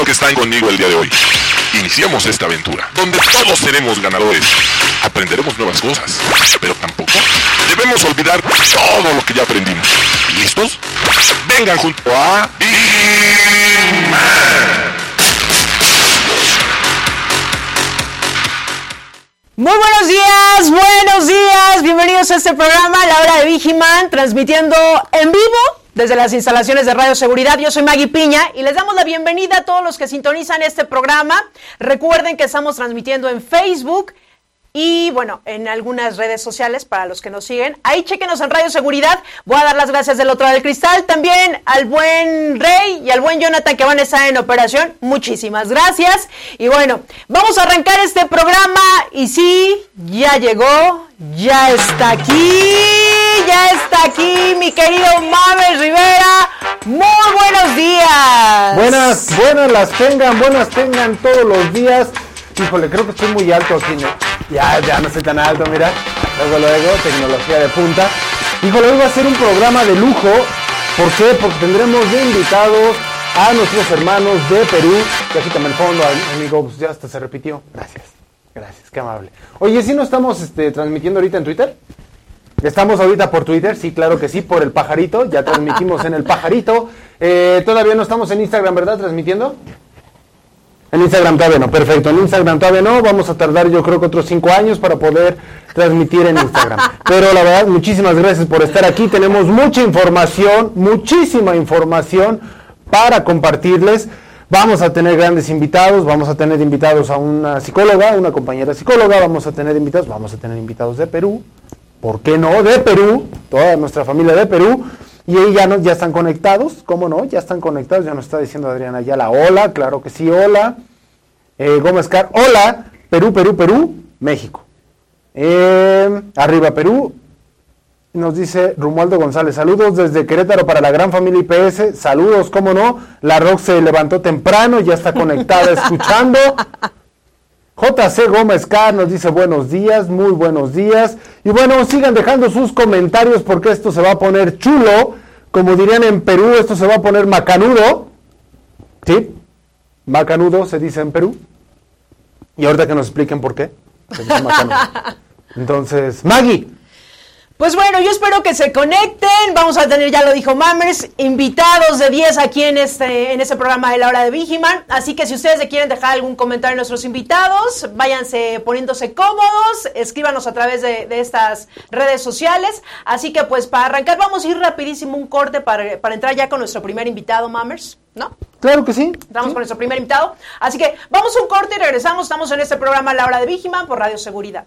bueno que están conmigo el día de hoy. Iniciamos esta aventura, donde todos seremos ganadores. Aprenderemos nuevas cosas, pero tampoco debemos olvidar todo lo que ya aprendimos. ¿Listos? Vengan junto a... Muy buenos días, buenos días, bienvenidos a este programa, La Hora de Vigiman, transmitiendo en vivo desde las instalaciones de Radio Seguridad. Yo soy Maggie Piña y les damos la bienvenida a todos los que sintonizan este programa. Recuerden que estamos transmitiendo en Facebook, y bueno, en algunas redes sociales para los que nos siguen. Ahí chequenos en Radio Seguridad. Voy a dar las gracias del otro lado del cristal. También al buen Rey y al buen Jonathan que van a estar en operación. Muchísimas gracias. Y bueno, vamos a arrancar este programa. Y sí, ya llegó, ya está aquí, ya está aquí mi querido Mames Rivera. Muy buenos días. Buenas, buenas las tengan, buenas tengan todos los días. Híjole, creo que estoy muy alto aquí. ¿no? Ya, ya no estoy tan alto, mira. Luego, luego, tecnología de punta. Híjole, hoy va a ser un programa de lujo. ¿Por qué? Porque tendremos de invitados a nuestros hermanos de Perú. Y también el fondo, amigo, pues ya hasta se repitió. Gracias, gracias, qué amable. Oye, ¿sí no estamos este, transmitiendo ahorita en Twitter? Estamos ahorita por Twitter, sí, claro que sí, por el pajarito. Ya transmitimos en el pajarito. Eh, todavía no estamos en Instagram, ¿verdad? Transmitiendo. En Instagram todavía no, perfecto. En Instagram todavía no, vamos a tardar yo creo que otros cinco años para poder transmitir en Instagram. Pero la verdad, muchísimas gracias por estar aquí. Tenemos mucha información, muchísima información para compartirles. Vamos a tener grandes invitados, vamos a tener invitados a una psicóloga, una compañera psicóloga, vamos a tener invitados, vamos a tener invitados de Perú, ¿por qué no? De Perú, toda nuestra familia de Perú. Y ahí ya, no, ya están conectados, ¿cómo no? Ya están conectados, ya nos está diciendo Adriana la hola, claro que sí, hola. Eh, Gómez Car, hola, Perú, Perú, Perú, México. Eh, arriba Perú, nos dice Romualdo González, saludos desde Querétaro para la gran familia IPS, saludos, cómo no, la Rox se levantó temprano, ya está conectada escuchando. JC Gómez Car nos dice buenos días, muy buenos días. Y bueno, sigan dejando sus comentarios porque esto se va a poner chulo. Como dirían en Perú, esto se va a poner macanudo. ¿Sí? Macanudo se dice en Perú. Y ahorita que nos expliquen por qué. Se dice macanudo. Entonces, Maggie. Pues bueno, yo espero que se conecten. Vamos a tener, ya lo dijo Mammers, invitados de 10 aquí en este, en este programa de la hora de Vigiman. Así que si ustedes le quieren dejar algún comentario a nuestros invitados, váyanse poniéndose cómodos, escríbanos a través de, de estas redes sociales. Así que pues para arrancar vamos a ir rapidísimo un corte para, para entrar ya con nuestro primer invitado, Mammers. ¿No? Claro que sí. Estamos sí. con nuestro primer invitado. Así que vamos a un corte y regresamos. Estamos en este programa La Hora de Vigiman por Radio Seguridad.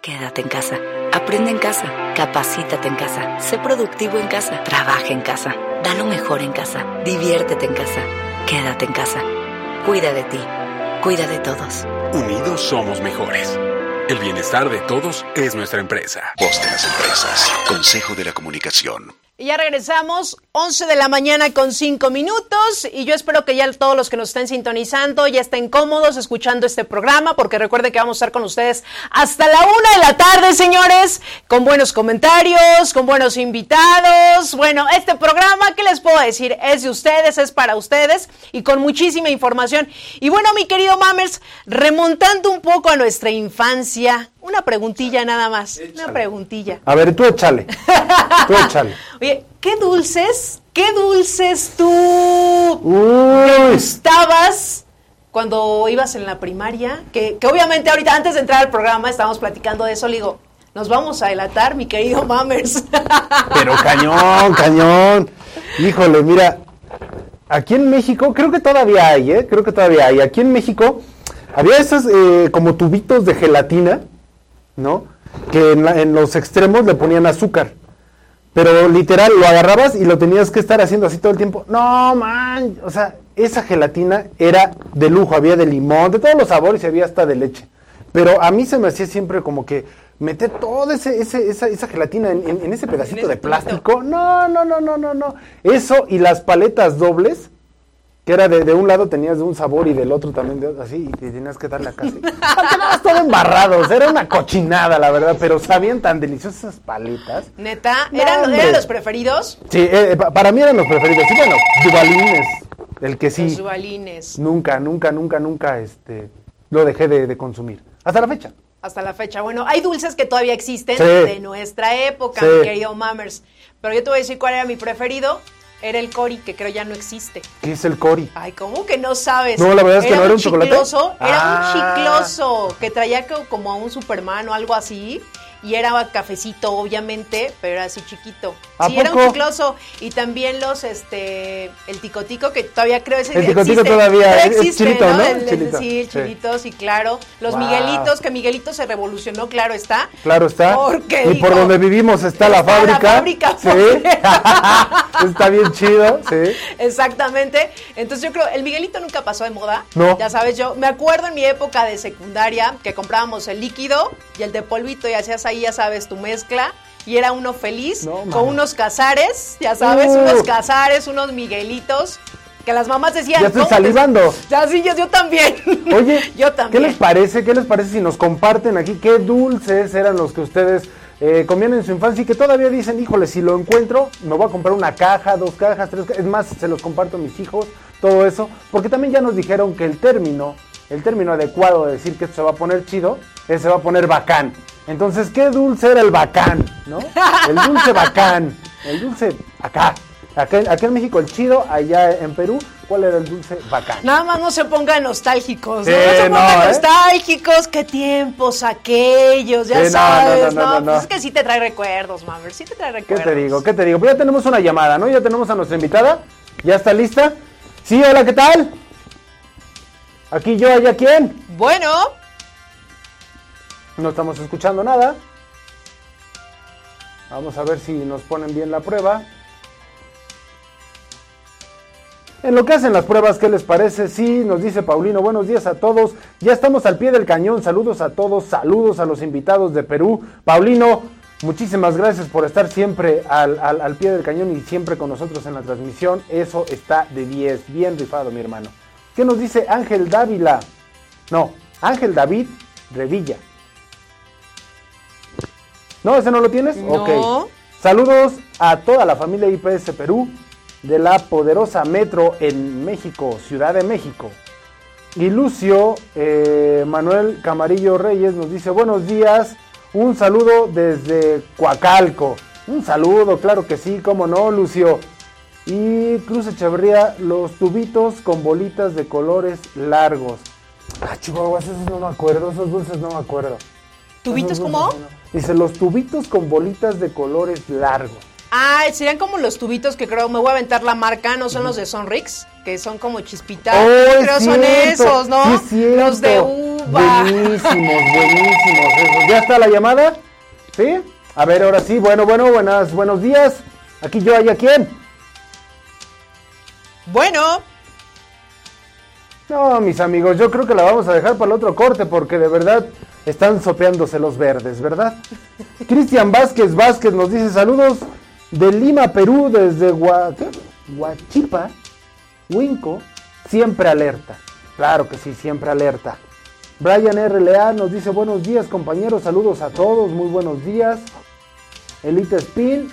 Quédate en casa. Aprende en casa. Capacítate en casa. Sé productivo en casa. Trabaja en casa. Da lo mejor en casa. Diviértete en casa. Quédate en casa. Cuida de ti. Cuida de todos. Unidos somos mejores. El bienestar de todos es nuestra empresa. Voz de las empresas. Consejo de la Comunicación. Y ya regresamos, 11 de la mañana con 5 minutos. Y yo espero que ya todos los que nos estén sintonizando ya estén cómodos escuchando este programa, porque recuerden que vamos a estar con ustedes hasta la una de la tarde, señores, con buenos comentarios, con buenos invitados. Bueno, este programa, ¿qué les puedo decir? Es de ustedes, es para ustedes y con muchísima información. Y bueno, mi querido Mammers, remontando un poco a nuestra infancia, una preguntía nada más. Échale. Una preguntilla. A ver, tú échale. Tú échale. Oye, ¿qué dulces, qué dulces tú Uy. gustabas cuando ibas en la primaria? Que, que obviamente ahorita antes de entrar al programa estábamos platicando de eso, le digo, nos vamos a delatar, mi querido Mammers. Pero cañón, cañón. Híjole, mira, aquí en México, creo que todavía hay, ¿eh? Creo que todavía hay. Aquí en México había esos eh, como tubitos de gelatina, ¿no? Que en, la- en los extremos le ponían azúcar. Pero literal, lo agarrabas y lo tenías que estar haciendo así todo el tiempo. No, man, o sea, esa gelatina era de lujo, había de limón, de todos los sabores y había hasta de leche. Pero a mí se me hacía siempre como que meter toda ese, ese- esa, esa gelatina en, en- en ese pedacito de plástico. No, no, no, no, no, no. Eso y las paletas dobles, que era de, de un lado tenías de un sabor y del otro también de otro, así, y te tenías que darle acá así. Quedabas todo embarrados, era una cochinada, la verdad, pero sabían tan deliciosas esas paletas. Neta, ¿eran, hombre. ¿eran los preferidos? Sí, eh, pa- para mí eran los preferidos. Sí, bueno, Dubalines, el que sí. Los. Nunca, nunca, nunca, nunca este, lo dejé de, de consumir. Hasta la fecha. Hasta la fecha. Bueno, hay dulces que todavía existen Sí. de nuestra época, Sí. mi querido Mammers. Pero yo te voy a decir cuál era mi preferido. Era el Cori, que creo ya no existe. ¿Qué es el Cori? Ay, ¿cómo que no sabes? No, la verdad es que no era un chocolate. chicloso, Era Ah. un chicloso que traía co- como a un Superman o algo así. Y era cafecito, obviamente, pero era así chiquito. ¿A Sí, era un chicloso. Y también los, este, el ticotico, que todavía creo ese El ticotico existe. todavía, Todavía es- existe, chilito, ¿no? El- el- Chilito, sí, el chilito, sí, claro. Los Wow. Miguelitos, que Miguelito se revolucionó, claro está. Claro está. Porque y por donde vivimos está, la "Está la fábrica. fábrica, Sí. porque-" está bien chido, sí. Exactamente. Entonces yo creo, el Miguelito nunca pasó de moda. No. Ya sabes, yo me acuerdo en mi época de secundaria que comprábamos el líquido y el de polvito y hacías ahí, ya sabes, tu mezcla. Y era uno feliz No, con unos cazares, ya sabes, Uh. unos cazares, unos Miguelitos. Que las mamás decían. Ya estoy "¿Cómo te- salivando. Ya sí, yo, yo también. Oye, yo ¿qué también. les parece? ¿Qué les parece si nos comparten aquí qué dulces eran los que ustedes eh, comían en su infancia y que todavía dicen, híjole, si lo encuentro, me voy a comprar una caja, dos cajas, tres cajas, es más, se los comparto a mis hijos, todo eso, porque también ya nos dijeron que el término, el término adecuado de decir que esto se va a poner chido, se va a poner bacán. Entonces, ¿qué dulce era el bacán? ¿No? El dulce bacán, el dulce acá. Acá, acá en México el chido, allá en Perú, ¿cuál era el dulce bacán? Nada más no se pongan nostálgicos, ¿no? No se no, pongan ¿eh? nostálgicos, qué tiempos aquellos, ya sabes, no. Pues es que sí te trae recuerdos, Mamer, sí te trae ¿Qué recuerdos. te digo? ¿Qué te digo? Pues ya tenemos una llamada, ¿no? Ya tenemos a nuestra invitada. ¿Ya está lista? Sí, hola, ¿qué tal? Aquí yo, allá quién. Bueno, No estamos escuchando nada. Vamos a ver si nos ponen bien la prueba. En lo que hacen las pruebas, ¿qué les parece? Sí, nos dice Paulino, buenos días a todos. Ya estamos al pie del cañón. Saludos a todos, saludos a los invitados de Perú. Paulino, muchísimas gracias por estar siempre al, al- al pie del cañón y siempre con nosotros en la transmisión. Eso está de 10, bien rifado, mi hermano. ¿Qué nos dice Ángel Dávila? No, Ángel David Revilla. ¿No? ¿Ese no lo tienes? No. Ok. Saludos a toda la familia IPS Perú de la poderosa Metro en México, Ciudad de México. Y Lucio eh, Manuel Camarillo Reyes nos dice buenos días, un saludo desde Coacalco. Un saludo, claro que sí, cómo no, Lucio. Y Cruz Echeverría, los tubitos con bolitas de colores largos. Ah, chihuahuas, esos no me acuerdo, esos dulces no me acuerdo. ¿tubitos cómo? no. Dice, los tubitos con bolitas de colores largos. Ah, serían como los tubitos que creo, me voy a aventar la marca, no son los de Sonrix, que son como chispitas. Oh, creo son cierto, esos, ¿no? sí es cierto. los de uva. Buenísimos, buenísimos esos. ¿Ya está la llamada? ¿Sí? A ver, ahora sí. Bueno, bueno, buenas, buenos días. Aquí yo, allá quién. Bueno, No, mis amigos, yo creo que la vamos a dejar para el otro corte porque de verdad están sopeándose los verdes, ¿verdad? Cristian Vázquez Vázquez nos dice saludos de Lima, Perú, desde Gua- ¿qué? Huachipa, Huinco, siempre alerta. Claro que sí, siempre alerta. Brian RLA nos dice buenos días compañeros, saludos a todos, muy buenos días. Elite Spin,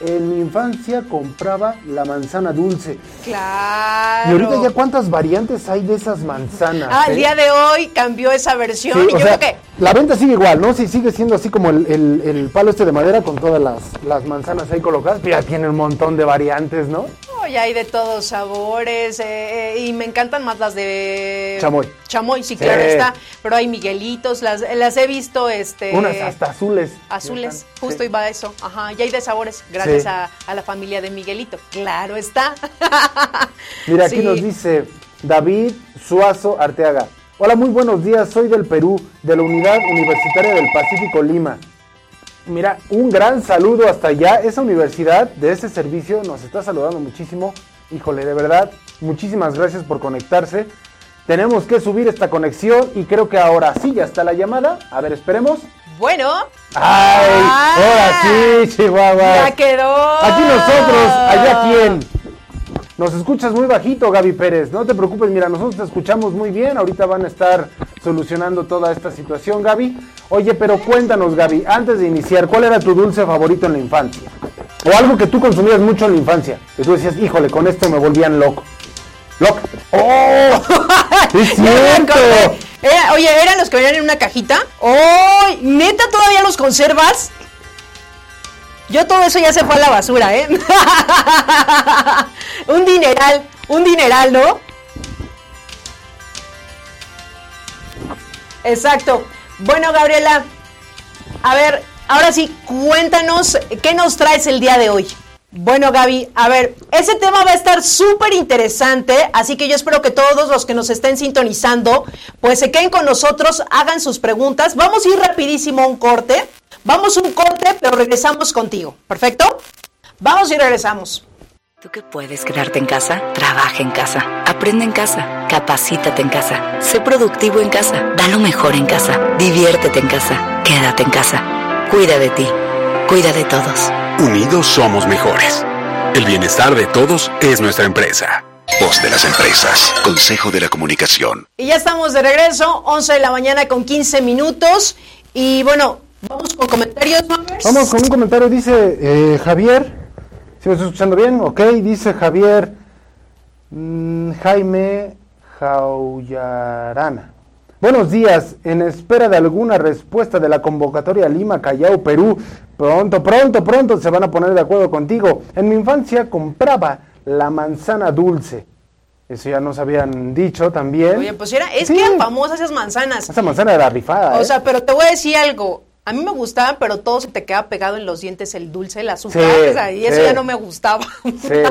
en mi infancia compraba la manzana dulce. claro. Y ahorita ya cuántas variantes hay de esas manzanas. Ah, el ¿eh? día de hoy cambió esa versión Sí, y yo sea, creo que la venta sigue igual, ¿no? Sí, sigue siendo así como el, el- el palo este de madera con todas las, las manzanas ahí colocadas. pero Ya tiene un montón de variantes, ¿no? Ya hay de todos sabores eh, eh, y me encantan más las de Chamoy. Chamoy, sí, Sí. claro está. Pero hay Miguelitos, las, las he visto, este. Unas hasta azules. Azules, Sí. justo iba a eso. Ajá, y hay de sabores, gracias Sí. a, a la familia de Miguelito. Claro está. Mira, aquí nos dice David Suazo Arteaga. Hola, muy buenos días. Soy del Perú, de la Unidad Universitaria del Pacífico Lima. Mira, un gran saludo hasta allá. Esa universidad de ese servicio nos está saludando muchísimo. Híjole, de verdad, muchísimas gracias por conectarse. Tenemos que subir esta conexión y creo que ahora sí ya está la llamada. A ver, esperemos. Bueno, ¡Ay! Ah. ¡Ahora sí, Chihuahua! ya quedó. Aquí nosotros, allá quién. Nos escuchas muy bajito, Gaby Pérez. No te preocupes, mira, nosotros te escuchamos muy bien. Ahorita van a estar solucionando toda esta situación, Gaby. Oye, pero cuéntanos, Gaby, antes de iniciar, ¿cuál era tu dulce favorito en la infancia? O algo que tú consumías mucho en la infancia. Que tú decías, híjole, con esto me volvían loco. Loca. ¡Oh! ¡Es cierto! Era- oye, ¿eran los que venían en una cajita? ¡Oh! ¿Neta todavía los conservas? Yo todo eso ya se fue a la basura, ¿eh? un dineral, un dineral, ¿no? Exacto. Bueno, Gabriela, a ver, ahora sí, cuéntanos qué nos traes el día de hoy. Bueno, Gaby, a ver, ese tema va a estar súper interesante, así que yo espero que todos los que nos estén sintonizando, pues se queden con nosotros, hagan sus preguntas. Vamos a ir rapidísimo a un corte. Vamos a un corte, pero regresamos contigo. ¿Perfecto? Vamos y regresamos. Tú que puedes quedarte en casa, trabaja en casa, aprende en casa, capacítate en casa, sé productivo en casa, da lo mejor en casa, diviértete en casa, quédate en casa, cuida de ti, cuida de todos. Unidos somos mejores. El bienestar de todos es nuestra empresa. Voz de las empresas. Consejo de la comunicación. Y ya estamos de regreso, 11 de la mañana con 15 minutos. Y bueno, vamos con comentarios, Mangers? Vamos con un comentario, dice eh, Javier. ¿Si me estoy escuchando bien? Ok, dice Javier mm, Jaime Jaullarana. Buenos días, en espera de alguna respuesta de la convocatoria Lima, Callao, Perú. Pronto, pronto, pronto se van a poner de acuerdo contigo. En mi infancia compraba la manzana dulce. Eso ya nos habían dicho también. Oye, pues era, es Sí. que eran famosas esas manzanas. Esa manzana era rifada. O ¿eh? sea, pero te voy a decir algo. A mí me gustaban, pero todo se te queda pegado en los dientes, el dulce, el azúcar. Sí, o sea, y eso sí. ya no me gustaba. Sí,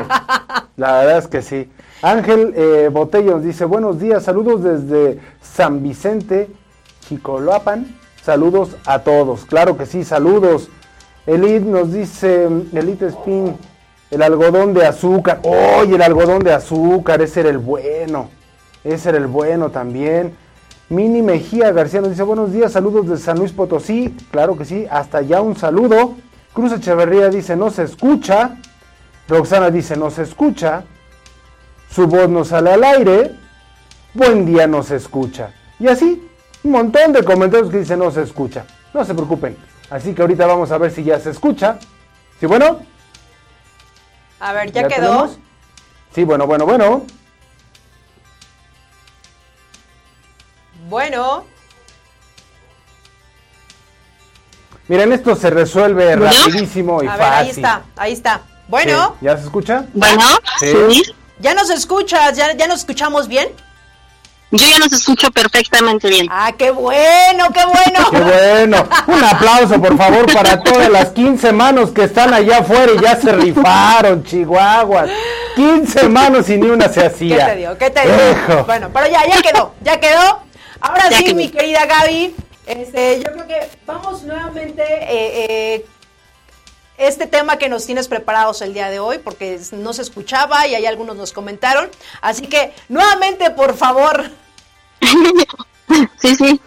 la verdad es que sí. Ángel eh, Botello nos dice, buenos días, saludos desde San Vicente, Chicoloapan. Saludos a todos. Claro que sí, saludos. Elid nos dice, Elite Spin, el algodón de azúcar. ¡Oye, el algodón de azúcar! Ese era el bueno. Ese era el bueno también. Mini Mejía García nos dice, buenos días, saludos de San Luis Potosí. Claro que sí, hasta allá un saludo. Cruz Echeverría dice, no se escucha. Roxana dice, no se escucha. Su voz no sale al aire. Buen día no se escucha. Y así, un montón de comentarios que dicen no se escucha. No se preocupen. Así que ahorita vamos a ver si ya se escucha. ¿Sí, bueno? A ver, ya, quedó. tenemos? Sí, bueno, bueno, bueno. Bueno, Miren, esto se resuelve ¿Bueno? rapidísimo y a ver, fácil. ahí está, ahí está. Bueno, Sí, ¿Ya se escucha? Bueno, Sí. sí. ya nos escuchas, ya, ya nos escuchamos bien. Yo ya los escucho perfectamente bien. Ah, qué bueno, qué bueno. Qué bueno. Un aplauso, por favor, para todas las 15 manos que están allá afuera y ya se rifaron, chihuahuas. 15 manos y ni una se ¿Qué hacía. te digo? ¿Qué te digo? Bueno, pero ya, ya quedó, ya quedó. Ahora Ya sí, mi querida Gaby, este, yo creo que vamos nuevamente eh, eh, este tema que nos tienes preparados el día de hoy, porque no se escuchaba y ahí algunos nos comentaron. Así que, nuevamente, por favor. Sí, sí.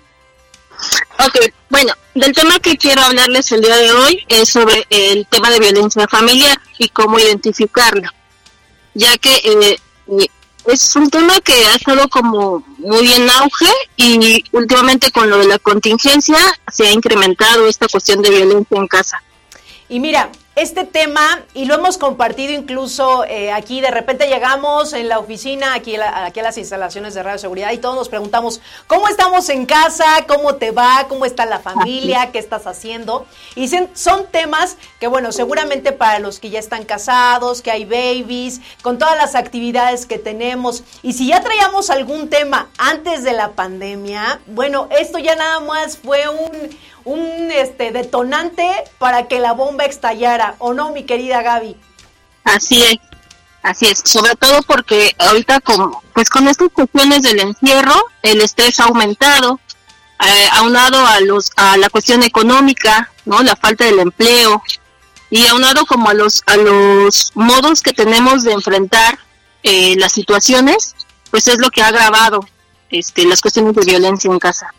Ok, bueno, del tema que quiero hablarles el día de hoy es sobre el tema de violencia familiar y cómo identificarla, ya que eh, es un tema que ha estado como muy en auge y últimamente con lo de la contingencia se ha incrementado esta cuestión de violencia en casa. Y mira, este tema, y lo hemos compartido incluso eh, aquí, de repente llegamos en la oficina, aquí, la- aquí a las instalaciones de Radio Seguridad, y todos nos preguntamos, ¿cómo estamos en casa? ¿Cómo te va? ¿Cómo está la familia? ¿Qué estás haciendo? Y son temas que, bueno, seguramente para los que ya están casados, que hay babies, con todas las actividades que tenemos, y si ya traíamos algún tema antes de la pandemia, bueno, esto ya nada más fue un un este detonante para que la bomba estallara, ¿o no, mi querida Gaby? Así es, así es, sobre todo porque ahorita con, pues con estas cuestiones del encierro, el estrés ha aumentado, eh, aunado a los, a la cuestión económica, ¿no? La falta del empleo, y aunado como a los, a los modos que tenemos de enfrentar eh, las situaciones, pues es lo que ha agravado este, las cuestiones de violencia en casa.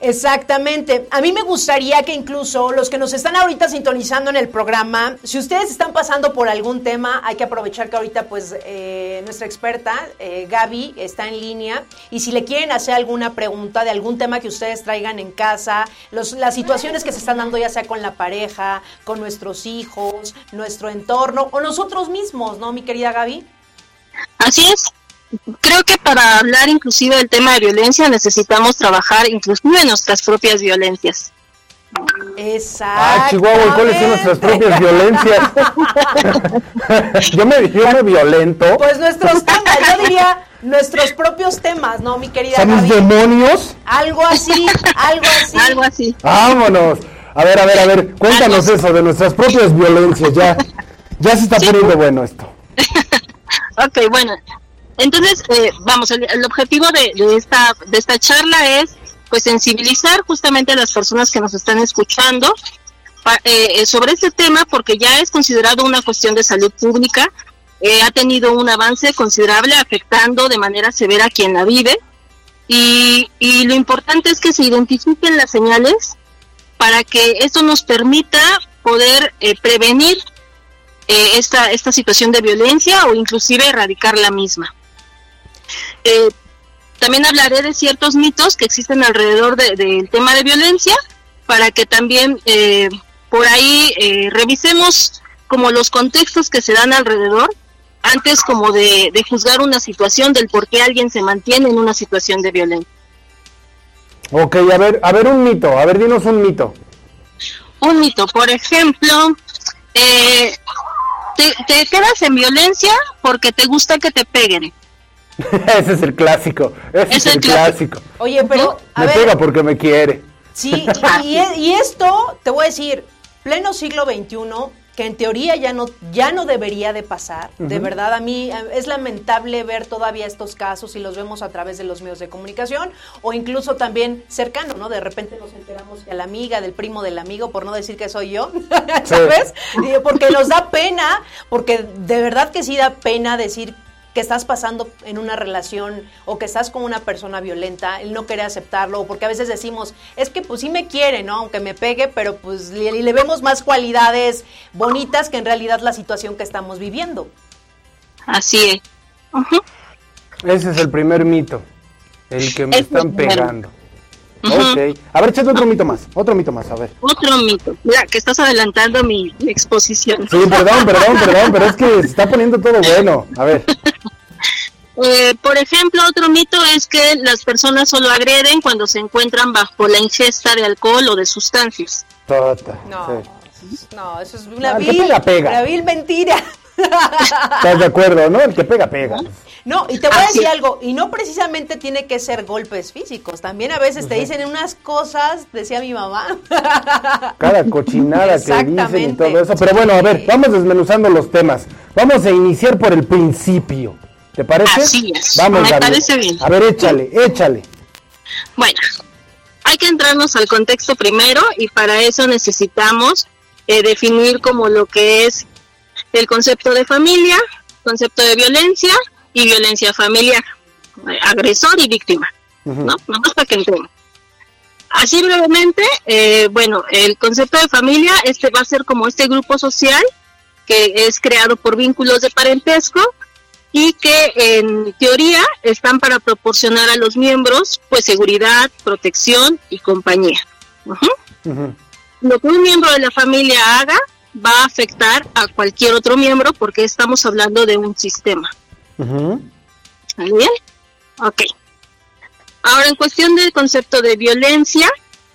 Exactamente. A mí me gustaría que incluso los que nos están ahorita sintonizando en el programa, si ustedes están pasando por algún tema, hay que aprovechar que ahorita pues eh, nuestra experta, eh, Gaby, está en línea y si le quieren hacer alguna pregunta de algún tema que ustedes traigan en casa, los, las situaciones que se están dando ya sea con la pareja, con nuestros hijos, nuestro entorno o nosotros mismos, ¿no, mi querida Gaby? Así es, creo que para hablar inclusive del tema de violencia necesitamos trabajar inclusive en nuestras propias violencias. Exacto. Ah, Chihuahua, ¿y ¿cuáles son nuestras propias violencias? yo, me, yo me violento. Pues nuestros temas, yo diría nuestros propios temas, ¿no, mi querida ¿Son mis Gaby? demonios? Algo así, algo así. Algo así. Vámonos. A ver, a ver, a ver, cuéntanos eso de nuestras propias violencias. Ya, ya se está poniendo bueno esto. Ok, bueno. Entonces, eh, vamos, el, objetivo de, esta de esta charla es pues sensibilizar justamente a las personas que nos están escuchando eh, sobre este tema porque ya es considerado una cuestión de salud pública, eh, ha tenido un avance considerable afectando de manera severa a quien la vive y, y lo importante es que se identifiquen las señales para que esto nos permita poder eh, prevenir eh, esta, esta situación de violencia o inclusive erradicar la misma. Eh, también hablaré de ciertos mitos que existen alrededor de- del tema de violencia para que también eh, por ahí eh, revisemos como los contextos que se dan alrededor antes como de, de juzgar una situación del por qué alguien se mantiene en una situación de violencia. Ok, a ver, a ver un mito, a ver, dinos un mito. Un mito, por ejemplo, eh, te, te quedas en violencia porque te gusta que te peguen. ese es el clásico, ese es, el clásico. Oye, pero, a Me ver, pega porque me quiere. Sí, y, y- y esto, te voy a decir, pleno siglo XXI, que en teoría ya no, ya no debería de pasar. De verdad, a mí eh, es lamentable ver todavía estos casos y los vemos a través de los medios de comunicación o incluso también cercano, ¿no? De repente nos enteramos que a la amiga, del primo del amigo, por no decir que soy yo, ¿sabes? Porque nos da pena, porque de verdad que sí da pena decir que estás pasando en una relación o que estás con una persona violenta, el no querer aceptarlo, o porque a veces decimos, es que pues sí me quiere, ¿no? Aunque me pegue, pero pues le, le vemos más cualidades bonitas que en realidad la situación que estamos viviendo. Así es. Ese es el primer mito, el que me Es están primero. Ok, a ver, échate otro mito más, otro mito más, a ver. Otro mito. Mira, que estás adelantando mi mi exposición. Sí, perdón, perdón, perdón, pero es que se está poniendo todo bueno. A ver, Eh, por ejemplo, otro mito es que las personas solo agreden cuando se encuentran bajo la ingesta de alcohol o de sustancias. tota. No, sí. no, eso es una que vil, pega, pega. una vil mentira. ¿Estás de acuerdo, no? El que pega, pega. No, y te voy a Así decir algo, y no precisamente tiene que ser golpes físicos, también a veces te dicen unas cosas, decía mi mamá. Cada cochinada que dicen y todo eso. Pero bueno, a ver, vamos desmenuzando los temas. Vamos a iniciar por el principio. ¿Te parece? Así es, Vamos, me Gabriela. parece bien. A ver, échale, échale. Bueno, hay que entrarnos al contexto primero y para eso necesitamos eh, definir como lo que es el concepto de familia, concepto de violencia y violencia familiar, agresor y víctima, Ujú. ¿no? Nomás para que entremos. Así brevemente, eh, bueno, el concepto de familia este va a ser como este grupo social que es creado por vínculos de parentesco y que en teoría están para proporcionar a los miembros pues seguridad, protección y compañía. Lo que un miembro de la familia haga va a afectar a cualquier otro miembro porque estamos hablando de un sistema. ¿Está bien? Ok. Ahora, en cuestión del concepto de violencia,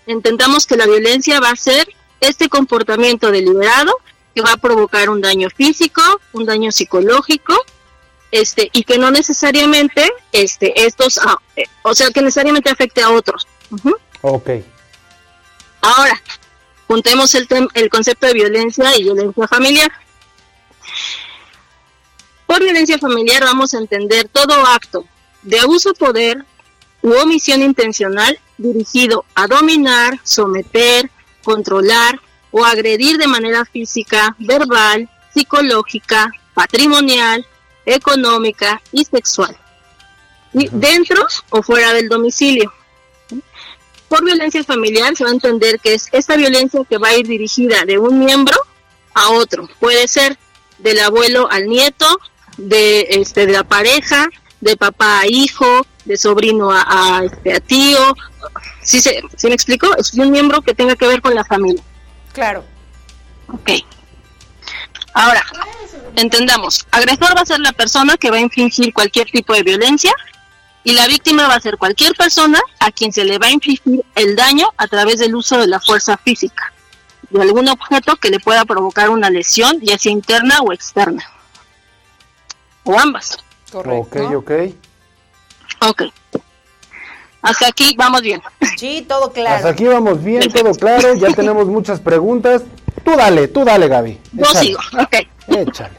entendamos que la violencia va a ser este comportamiento deliberado que va a provocar un daño físico, un daño psicológico, este, y que no necesariamente, este, estos, ah, eh, o sea, que necesariamente afecte a otros. Ujú. Ok. Ahora, juntemos el, tem- el concepto de violencia y violencia familiar. Por violencia familiar vamos a entender todo acto de abuso de poder u omisión intencional dirigido a dominar, someter, controlar o agredir de manera física, verbal, psicológica, patrimonial, económica y sexual, dentro o fuera del domicilio. Por violencia familiar se va a entender que es esta violencia que va a ir dirigida de un miembro a otro. Puede ser del abuelo al nieto, de este de la pareja, de papá a hijo, de sobrino a, a, este, a tío. ¿Sí, se, ¿Sí me explico? Es un miembro que tenga que ver con la familia. Claro. Ok. Ahora, entendamos, agresor va a ser la persona que va a infligir cualquier tipo de violencia y la víctima va a ser cualquier persona a quien se le va a infligir el daño a través del uso de la fuerza física de algún objeto que le pueda provocar una lesión, ya sea interna o externa. O ambas. Ok, ok. Ok. Hasta aquí vamos bien. Sí, todo claro. Hasta aquí vamos bien, todo claro. Ya tenemos muchas preguntas. Tú dale, tú dale, Gaby. Yo Échale, sigo. Ok. Échale.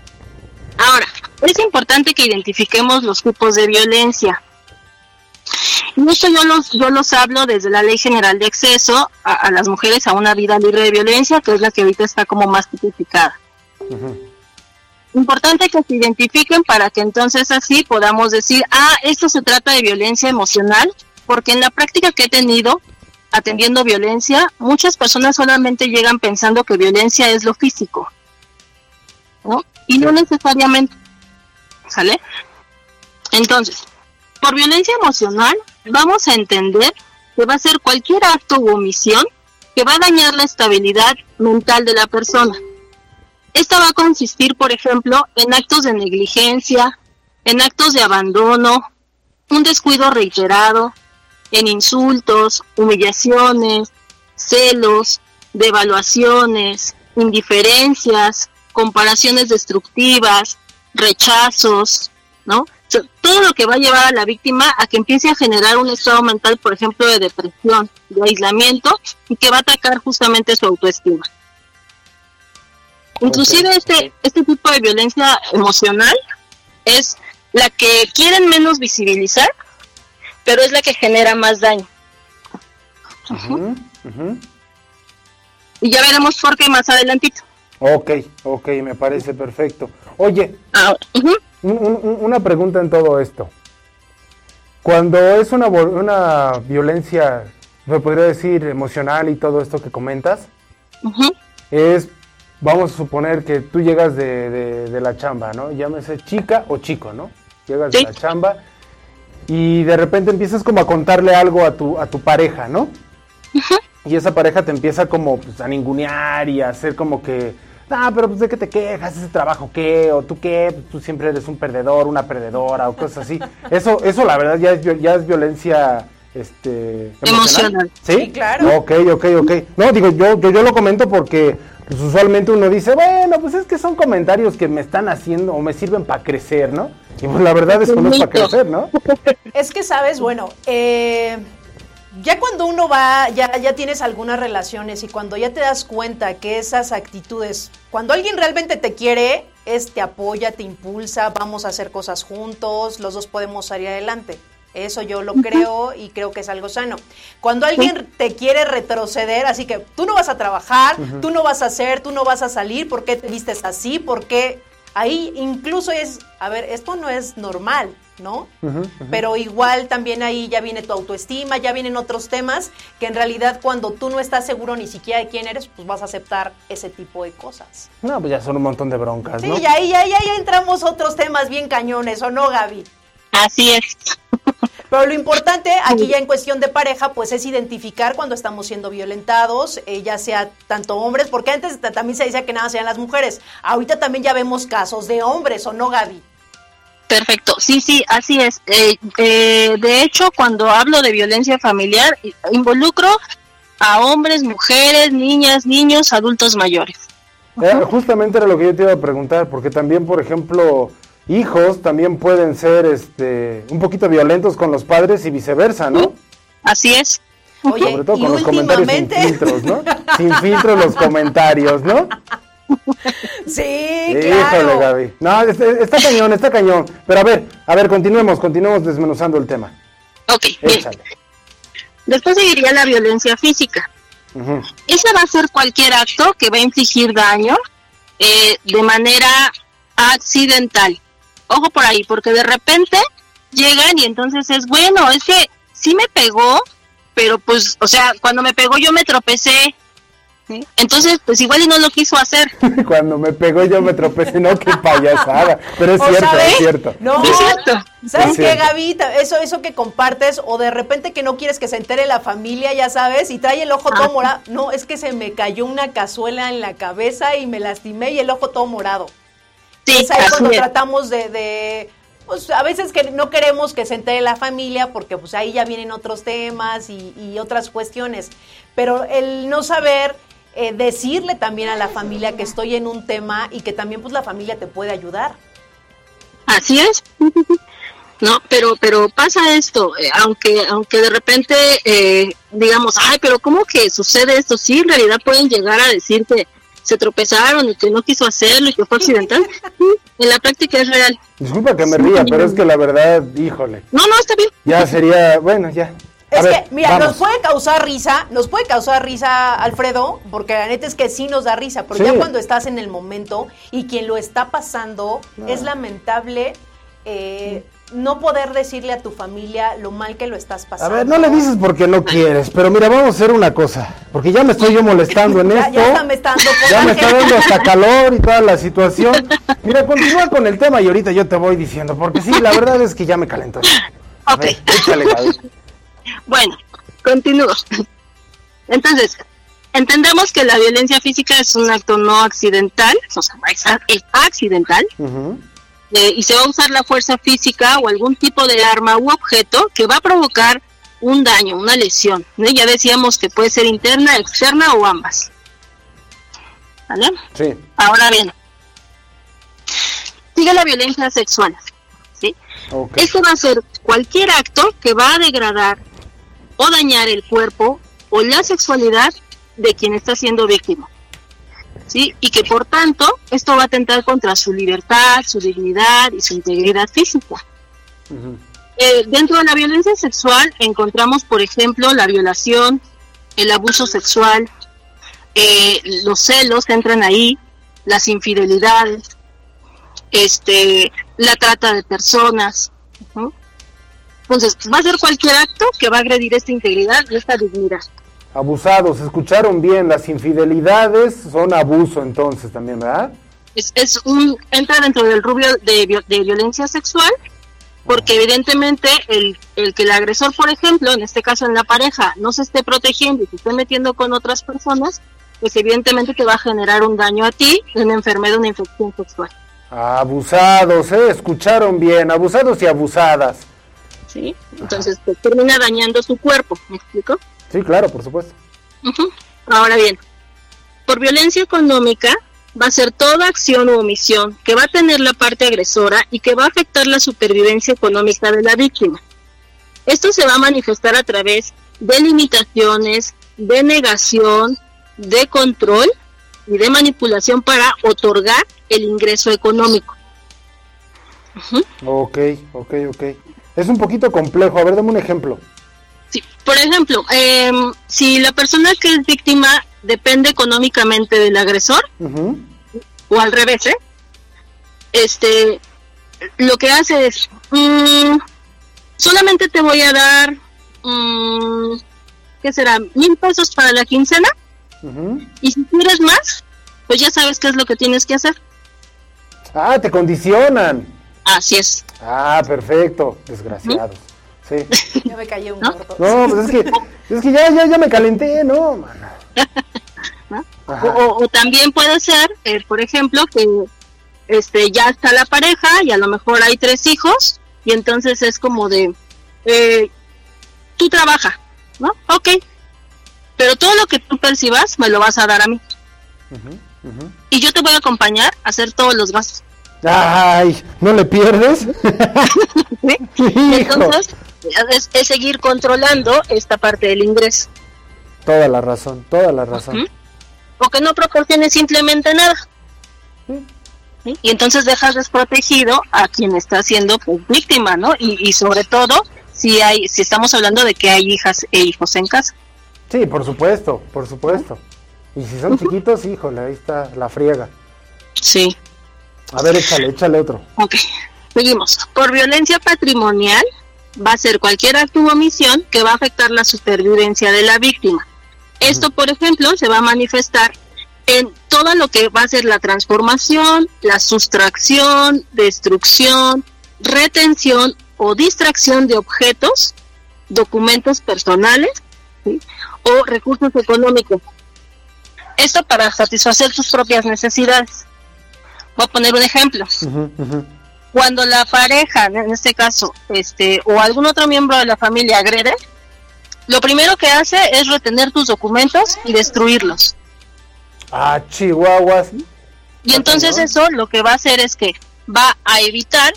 Ahora, es importante que identifiquemos los tipos de violencia. Y esto yo los, yo los hablo desde la Ley General de Acceso a, a las mujeres a una vida libre de violencia, que es la que ahorita está como más tipificada. Importante que se identifiquen para que entonces así podamos decir, ah, esto se trata de violencia emocional, porque en la práctica que he tenido atendiendo violencia, muchas personas solamente llegan pensando que violencia es lo físico, ¿no? Y no necesariamente, ¿sale? Entonces, por violencia emocional, vamos a entender que va a ser cualquier acto u omisión que va a dañar la estabilidad mental de la persona. Esta va a consistir, por ejemplo, en actos de negligencia, en actos de abandono, un descuido reiterado, en insultos, humillaciones, celos, devaluaciones, indiferencias, comparaciones destructivas, rechazos, ¿no? Todo lo que va a llevar a la víctima a que empiece a generar un estado mental, por ejemplo, de depresión, de aislamiento, y que va a atacar justamente su autoestima. Inclusive este, este tipo de violencia emocional es la que quieren menos visibilizar, pero es la que genera más daño. Y ya veremos por qué más adelantito. Ok, ok, me parece perfecto. Oye, Ah. Un- un- una pregunta en todo esto. Cuando es una, una violencia, me podría decir, emocional y todo esto que comentas, es, vamos a suponer que tú llegas de, de- de la chamba, ¿no? Llámese chica o chico, ¿no? Llegas de la chamba y de repente empiezas como a contarle algo a tu, a tu pareja, ¿no? Y esa pareja te empieza como pues, a ningunear y a hacer como que, ah, pero pues de qué te quejas, ese trabajo qué, o tú qué, Pues, tú siempre eres un perdedor, una perdedora, o cosas así. Eso, eso la verdad ya es, ya es violencia este, Emocional. ¿Sí? Sí, claro. Ok, ok, ok. No, digo, yo, yo, yo lo comento porque pues, usualmente uno dice, bueno, pues es que son comentarios que me están haciendo o me sirven para crecer, ¿no? Y pues la verdad es que no es para crecer, ¿no? Es que sabes, bueno, eh, ya cuando uno va, ya, ya tienes algunas relaciones y cuando ya te das cuenta que esas actitudes, cuando alguien realmente te quiere, es te apoya, te impulsa, vamos a hacer cosas juntos, los dos podemos salir adelante. Eso yo lo creo y creo que es algo sano. Cuando alguien te quiere retroceder, así que tú no vas a trabajar, tú no vas a hacer, tú no vas a salir, ¿por qué te vistes así? ¿Por qué? Ahí incluso es, a ver, esto no es normal, ¿no? Pero igual también ahí ya viene tu autoestima, ya vienen otros temas que en realidad cuando tú no estás seguro ni siquiera de quién eres, pues vas a aceptar ese tipo de cosas. No, pues ya son un montón de broncas, Sí, ¿no? y ahí ya, ya, ya entramos otros temas bien cañones, ¿o no, Gaby? Así es. Pero lo importante aquí ya en cuestión de pareja, pues es identificar cuando estamos siendo violentados, eh, ya sea tanto hombres, porque antes ta- también se decía que nada sean las mujeres. Ahorita también ya vemos casos de hombres, ¿o no, Gaby? Perfecto, sí, sí, así es. Eh, eh, de hecho, cuando hablo de violencia familiar, i- involucro a hombres, mujeres, niñas, niños, adultos mayores. Eh, justamente era lo que yo te iba a preguntar, porque también, por ejemplo, hijos también pueden ser este, un poquito violentos con los padres y viceversa, ¿no? Así es. Oye, Sobre todo y con los comentarios sin filtros, ¿no? Sin filtros los comentarios, ¿no? Sí, Híjole, claro. Gaby. No, está, está cañón, está cañón. Pero a ver, a ver, continuemos, continuemos desmenuzando el tema. Ok, bien. Después seguiría la violencia física. Ujú. Ese va a ser cualquier acto que va a infligir daño eh, de manera accidental. Ojo por ahí, porque de repente llegan y entonces es bueno, es que sí me pegó, pero pues, o sea, cuando me pegó yo me tropecé, ¿sí? Entonces, pues igual y no lo quiso hacer. Cuando me pegó yo me tropecé, no, qué payasada. Pero es O cierto, sabe, es cierto. No, Es cierto. ¿Sabes Es qué, cierto. Gaby? Ta- Eso, eso que compartes, o de repente que no quieres que se entere la familia, ya sabes, y trae el ojo todo Ah. morado. No, es que se me cayó una cazuela en la cabeza y me lastimé y el ojo todo morado. Sí, es ahí así cuando es. tratamos de, de, pues a veces que no queremos que se entere la familia porque pues ahí ya vienen otros temas y, y otras cuestiones. Pero el no saber eh, decirle también a la familia que estoy en un tema y que también pues la familia te puede ayudar. Así es. No, pero pero pasa esto, eh, aunque aunque de repente eh, digamos, ay, pero cómo que sucede esto? Sí, en realidad pueden llegar a decir que se tropezaron y que no quiso hacerlo y que fue accidental. En la práctica es real. Disculpa que me ría, pero es que la verdad, híjole. No, no, está bien. Ya sería, bueno, ya. A Es ver, que, mira, vamos. nos puede causar risa, nos puede causar risa, Alfredo, porque la neta es que sí nos da risa, pero Sí. ya cuando estás en el momento y quien lo está pasando, es lamentable eh, no poder decirle a tu familia lo mal que lo estás A pasando. ver, no le dices porque no quieres, pero mira, vamos a hacer una cosa, porque ya me estoy yo molestando en Ya- esto. ya me está dando Ya me está dando hasta calor y toda la situación. Mira, continúa con el tema y ahorita yo te voy diciendo, porque sí, la verdad es que ya me calentó. A Ok. ver, échale. Bueno, continúo. Entonces, entendemos que la violencia física es un acto no accidental, o sea, es accidental, eh, y se va a usar la fuerza física o algún tipo de arma u objeto que va a provocar un daño, una lesión. ¿no? Ya decíamos que puede ser interna, externa o ambas. ¿Vale? Sí. Ahora bien, sigue la violencia sexual. ¿sí? Ok. Esto va a ser cualquier acto que va a degradar o dañar el cuerpo o la sexualidad de quien está siendo víctima. ¿Sí? Y que por tanto esto va a atentar contra su libertad, su dignidad y su integridad física. Eh, dentro de la violencia sexual encontramos, por ejemplo, la violación, el abuso sexual, eh, los celos entran ahí, las infidelidades, este, la trata de personas. Entonces, va a ser cualquier acto que va a agredir esta integridad y esta dignidad. Abusados, escucharon bien, las infidelidades son abuso entonces también, ¿verdad? Es, es un entra dentro del rubio de, de violencia sexual porque evidentemente el, el que el agresor, por ejemplo, en este caso en la pareja, no se esté protegiendo y se esté metiendo con otras personas, pues evidentemente te va a generar un daño a ti, una enfermedad, una infección sexual. Abusados, ¿eh? Escucharon bien, abusados y abusadas. ¿Sí? Entonces te termina dañando su cuerpo, ¿me explico? Sí, claro, por supuesto. Ahora bien, por violencia económica va a ser toda acción u omisión que va a tener la parte agresora y que va a afectar la supervivencia económica de la víctima. Esto se va a manifestar a través de limitaciones, de negación, de control y de manipulación para otorgar el ingreso económico. Ok, ok, ok. Es un poquito complejo. A ver, dame un ejemplo. Sí, por ejemplo, em, si la persona que es víctima depende económicamente del agresor, o al revés, ¿eh? Este, lo que hace es, mm, solamente te voy a dar, mm, ¿qué será? Mil pesos para la quincena, y si quieres más, pues ya sabes qué es lo que tienes que hacer. Ah, te condicionan. Así es. Ah, perfecto. Desgraciados. Sí. Ya me callé un ¿No? gordo. No, pues es que, es que ya, ya, ya me calenté, ¿no? Ajá. O, también puede ser, eh, por ejemplo, que este ya está la pareja y a lo mejor hay tres hijos y entonces es como de, eh, tú trabaja, ¿no? Ok, pero todo lo que tú percibas me lo vas a dar a mí y yo te voy a acompañar a hacer todos los gastos. Ay, ¿no le pierdes? Entonces es, es seguir controlando esta parte del ingreso Toda la razón, toda la razón. Ujú. o que no proporcione simplemente nada. ¿sí? Y entonces dejas desprotegido a quien está siendo pues, víctima, ¿no? Y, y sobre todo si hay, si estamos hablando de que hay hijas e hijos en casa. Sí, por supuesto, por supuesto. Y si son chiquitos, híjole, ahí está la friega. Sí. A ver, échale, échale otro. Ok. Seguimos. Por violencia patrimonial va a ser cualquier acto u omisión que va a afectar la supervivencia de la víctima. Esto, por ejemplo, se va a manifestar en todo lo que va a ser la transformación, la sustracción, destrucción, retención o distracción de objetos, documentos personales o recursos económicos. Esto para satisfacer sus propias necesidades. Voy a poner un ejemplo. Cuando la pareja, en este caso, este, o algún otro miembro de la familia agrede, lo primero que hace es retener tus documentos y destruirlos. Ah, chihuahuas. Y entonces eso lo que va a hacer es que va a evitar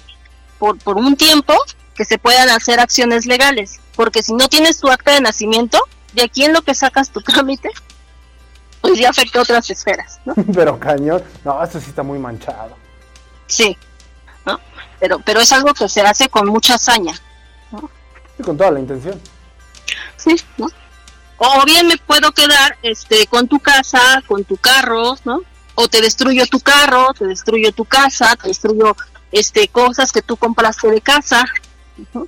por, por un tiempo que se puedan hacer acciones legales. Porque si no tienes tu acta de nacimiento, de aquí en lo que sacas tu trámite, pues ya afecta otras esferas. ¿no? Pero cañón. No, eso sí está muy manchado. Sí, ¿no? Pero, pero es algo que se hace con mucha hazaña. Y con toda la intención. Sí, ¿no? O bien me puedo quedar este con tu casa, con tu carro, ¿no? O te destruyo tu carro, te destruyo tu casa, te destruyo este cosas que tú compraste de casa. ¿no?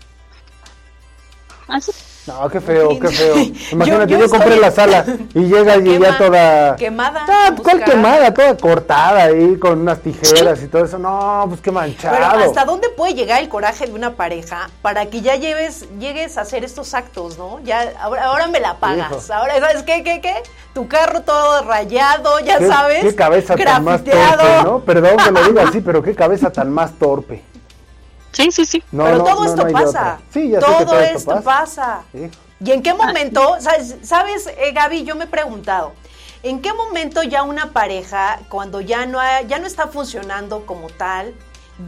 Así. No, qué feo, qué feo. Imagínate, yo yo, compré estoy- la sala y llega y Quema- ya toda... quemada, Ah, ¿Cuál quemada? Toda cortada ahí con unas tijeras y todo eso. No, pues qué manchado. Pero ¿hasta dónde puede llegar el coraje de una pareja para que ya lleves, llegues a hacer estos actos, ¿no? Ya, ahora, ahora me la pagas. Hijo. Ahora, ¿sabes qué, qué, qué? Tu carro todo rayado, ya ¿Qué, sabes. qué cabeza tan más torpe, ¿no? Perdón que lo diga así, pero qué cabeza tan más torpe. Sí, sí, sí. No, Pero no, todo no, esto pasa. otra. Sí, ya sé que todo, esto pasa. Sí. ¿Y en qué momento, sabes, sabes eh, Gaby, yo me he preguntado, ¿en qué momento ya una pareja, cuando ya no, ha- ya no está funcionando como tal,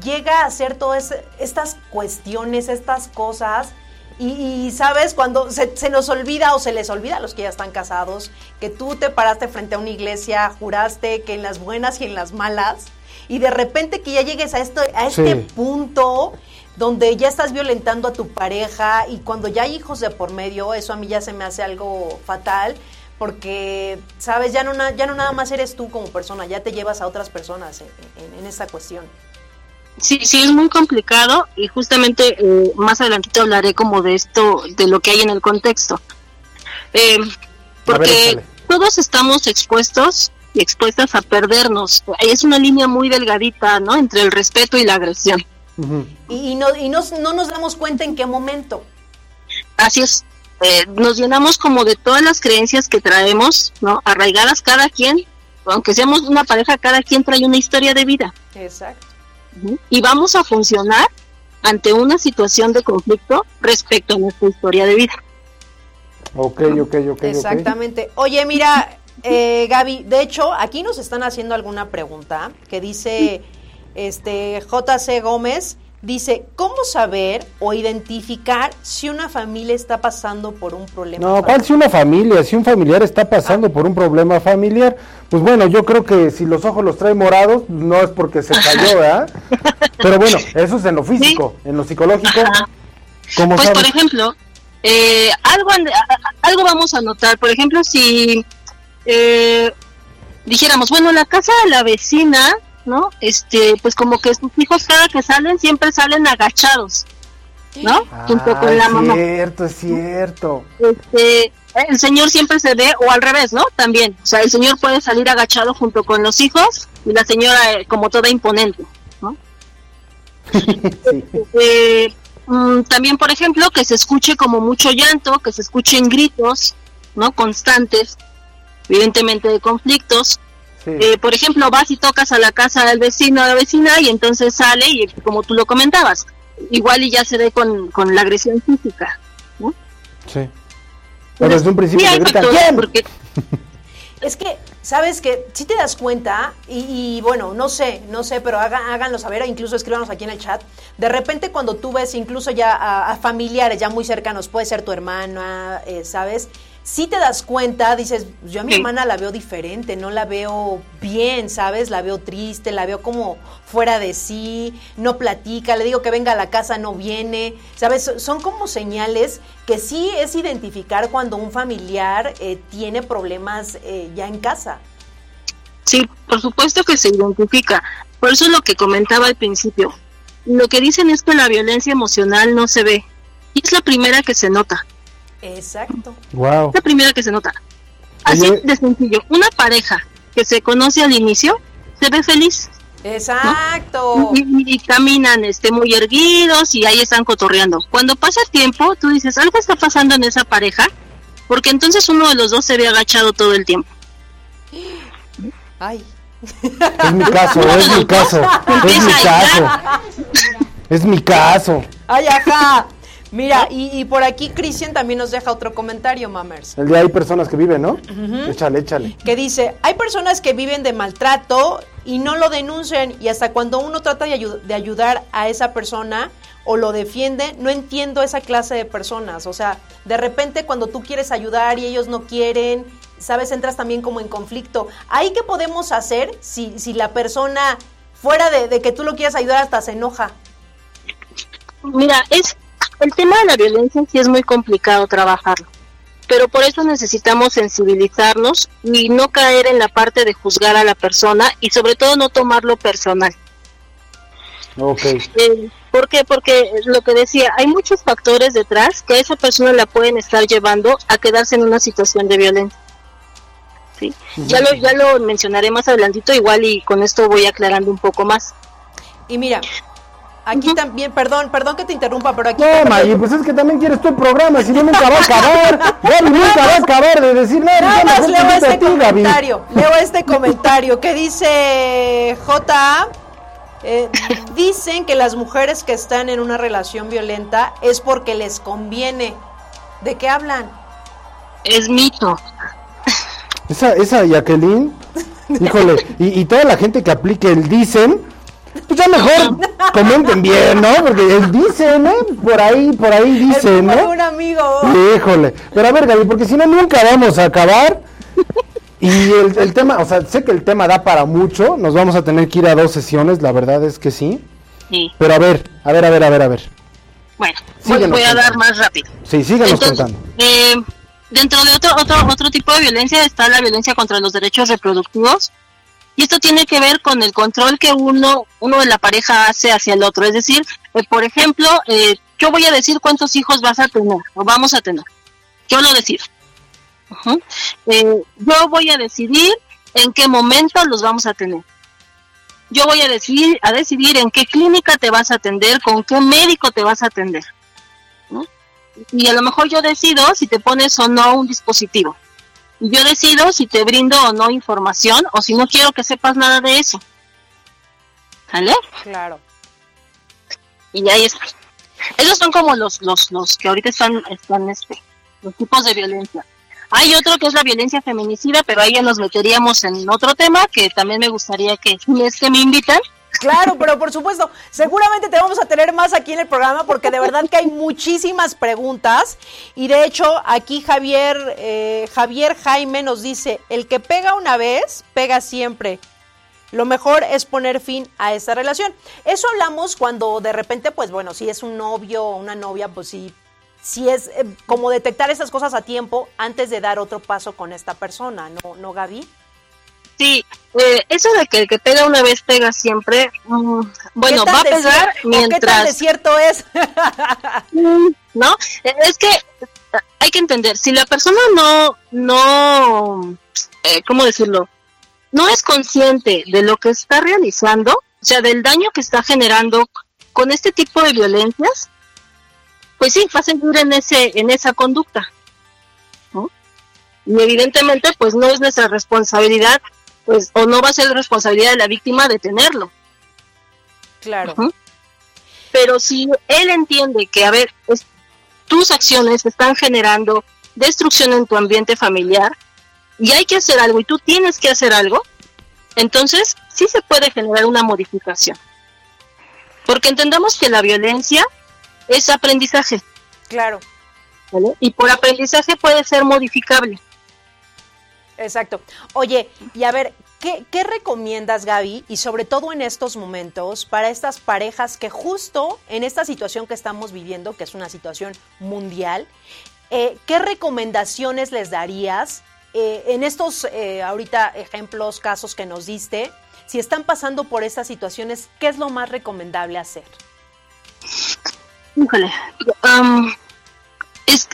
llega a hacer todas estas cuestiones, estas cosas? Y, y, sabes, cuando se, se nos olvida o se les olvida a los que ya están casados, que tú te paraste frente a una iglesia, juraste que en las buenas y en las malas, y de repente que ya llegues a, esto, a este Sí. punto donde ya estás violentando a tu pareja y cuando ya hay hijos de por medio, eso a mí ya se me hace algo fatal porque, sabes, ya no, na- ya no nada más eres tú como persona, ya te llevas a otras personas en, en- en esta cuestión. Sí, sí, es muy complicado y justamente eh, más adelantito hablaré como de esto, de lo que hay en el contexto. Eh, porque todos estamos expuestos expuestas a perdernos. Es una línea muy delgadita, ¿no? Entre el respeto y la agresión. Y, y no, y nos- no nos damos cuenta en qué momento. Así es. Eh, nos llenamos como de todas las creencias que traemos, ¿no? Arraigadas cada quien, aunque seamos una pareja, cada quien trae una historia de vida. Exacto. Ujú. y vamos a funcionar ante una situación de conflicto respecto a nuestra historia de vida. Ok, ok, ok. ok. Exactamente. Oye, mira, eh, Gaby, de hecho, aquí nos están haciendo alguna pregunta que dice este JC Gómez. Dice, ¿cómo saber o identificar si una familia está pasando por un problema? No, ¿cuál si una familia? Si un familiar está pasando por un problema familiar, pues bueno, yo creo que si los ojos los trae morados, no es porque se cayó, ¿verdad? Pero bueno, eso es en lo físico, en lo psicológico. ¿Cómo Pues, por ejemplo, eh, algo, algo vamos a notar. Por ejemplo, si eh, dijéramos, bueno, la casa de la vecina, ¿no? Este, pues como que sus hijos cada que salen siempre salen agachados, ¿no? Junto Ah, con la es mamá. cierto, es cierto. este, el señor siempre se ve, o al revés, ¿no? También, o sea, el señor puede salir agachado junto con los hijos y la señora eh, como toda imponente, ¿no? Sí. Eh, mm, también, por ejemplo, que se escuche como mucho llanto, que se escuchen gritos, ¿no? Constantes, evidentemente de conflictos. Sí. Eh, por ejemplo, vas y tocas a la casa del vecino o la vecina y entonces sale y como tú lo comentabas, igual y ya se ve con, con la agresión física. ¿no? sí. Pero desde un principio Sí, gritan, ¿quién? porque Es que, ¿sabes que Si te das cuenta, y, y bueno, no sé, no sé, pero haga- háganlo saber, incluso escríbanos aquí en el chat. De repente, cuando tú ves incluso ya a, a familiares ya muy cercanos, puede ser tu hermana, eh, ¿sabes? Si te das cuenta, dices, yo a mi Sí. hermana la veo diferente, no la veo bien, ¿sabes? La veo triste, la veo como fuera de sí, no platica, le digo que venga a la casa, no viene, ¿sabes? So- Son como señales que sí es identificar cuando un familiar eh, tiene problemas eh, ya en casa. Sí, por supuesto que se identifica. Por eso es lo que comentaba al principio. Lo que dicen es que la violencia emocional no se ve. Y es la primera que se nota. Exacto. Wow. Es la primera que se nota. Así de sencillo. Una pareja que se conoce al inicio se ve feliz. Exacto. Y, caminan este, muy erguidos y ahí están cotorreando. Cuando pasa el tiempo, tú dices, algo está pasando en esa pareja, porque entonces uno de los dos se ve agachado todo el tiempo. Ay. Es mi caso, es mi caso, es mi caso. Es mi caso. Ay, ajá. Mira, y, por aquí Cristian también nos deja otro comentario, Mamers. El de hay personas que viven, ¿no? Échale, échale. Que dice, hay personas que viven de maltrato y no lo denuncian y hasta cuando uno trata de, de ayudar a esa persona o lo defiende, no entiendo esa clase de personas. O sea, de repente cuando tú quieres ayudar y ellos no quieren, sabes, entras también como en conflicto. ¿Ahí qué podemos hacer si, si la persona, fuera de, de que tú lo quieras ayudar, hasta se enoja? Mira, es el tema de la violencia sí es muy complicado trabajarlo, pero por eso necesitamos sensibilizarnos y no caer en la parte de juzgar a la persona y sobre todo no tomarlo personal. Ok. Eh, ¿Por qué? Porque lo que decía, hay muchos factores detrás que a esa persona la pueden estar llevando a quedarse en una situación de violencia. ¿sí? Ya, lo, ya lo mencionaré más adelantito igual y con esto voy aclarando un poco más. Y mira, Aquí también, perdón, perdón que te interrumpa, pero aquí. No, Maggie, pues es que también quieres tu programa, si no nunca va a acabar. Gaby nunca va a acabar de decir nada. Nada más leo este comentario. Leo este comentario que dice J. Eh, dicen que las mujeres que están en una relación violenta es porque les conviene. ¿De qué hablan? Es mito. Esa, esa Jacqueline, híjole, y, y toda la gente que aplique el dicen, pues ya mejor comenten bien, ¿no? Porque dicen, ¿eh? Por ahí, por ahí dicen, ¿no? un amigo. Híjole. Pero a ver, Gaby, porque si no, nunca vamos a acabar. Y el, el, tema, o sea, sé que el tema da para mucho. Nos vamos a tener que ir a dos sesiones, la verdad es que sí. Sí. Pero a ver, a ver, a ver, a ver, a ver. Bueno, voy, a dar más rápido. Sí, síganos contando. Eh, dentro de otro, otro, otro tipo de violencia está la violencia contra los derechos reproductivos y esto tiene que ver con el control que uno, uno de la pareja hace hacia el otro. Es decir, eh, por ejemplo, eh, yo voy a decir cuántos hijos vas a tener o vamos a tener. Yo lo decido. Eh, yo voy a decidir en qué momento los vamos a tener. Yo voy a decidir, a decidir en qué clínica te vas a atender, con qué médico te vas a atender. Y a lo mejor yo decido si te pones o no un dispositivo yo decido si te brindo o no información o si no quiero que sepas nada de eso. ¿Sale? Claro. Y ahí está. Esos son como los, los, los que ahorita están, están este, los tipos de violencia. Hay otro que es la violencia feminicida, pero ahí ya nos meteríamos en otro tema que también me gustaría que, que me invitan Claro, pero por supuesto, seguramente te vamos a tener más aquí en el programa porque de verdad que hay muchísimas preguntas y de hecho aquí Javier eh, Javier Jaime nos dice el que pega una vez pega siempre. Lo mejor es poner fin a esta relación. Eso hablamos cuando de repente, pues bueno, si es un novio o una novia, pues sí, sí es eh, como detectar esas cosas a tiempo antes de dar otro paso con esta persona, ¿no, no Gaby? Sí, eh, eso de que el que pega una vez pega siempre, mm, bueno, va a pegar mientras... ¿Qué tan cierto es? Mm, ¿No? Es que hay que entender, si la persona no, no, eh, ¿cómo decirlo? No es consciente de lo que está realizando, o sea, del daño que está generando con este tipo de violencias, pues sí, va a seguir en, ese, en esa conducta. ¿no? Y evidentemente, pues no es nuestra responsabilidad pues o no va a ser responsabilidad de la víctima detenerlo. Claro. Pero si él entiende que, a ver, tus acciones están generando destrucción en tu ambiente familiar y hay que hacer algo y tú tienes que hacer algo, entonces sí se puede generar una modificación. Porque entendamos que la violencia es aprendizaje. Claro. Y por aprendizaje puede ser modificable. Exacto. Oye, y a ver, ¿qué, recomiendas, Gaby? Y sobre todo en estos momentos, para estas parejas que justo en esta situación que estamos viviendo, que es una situación mundial, eh, ¿qué recomendaciones les darías eh, en estos eh, ahorita ejemplos, casos que nos diste? Si están pasando por estas situaciones, ¿qué es lo más recomendable hacer? Híjole. es,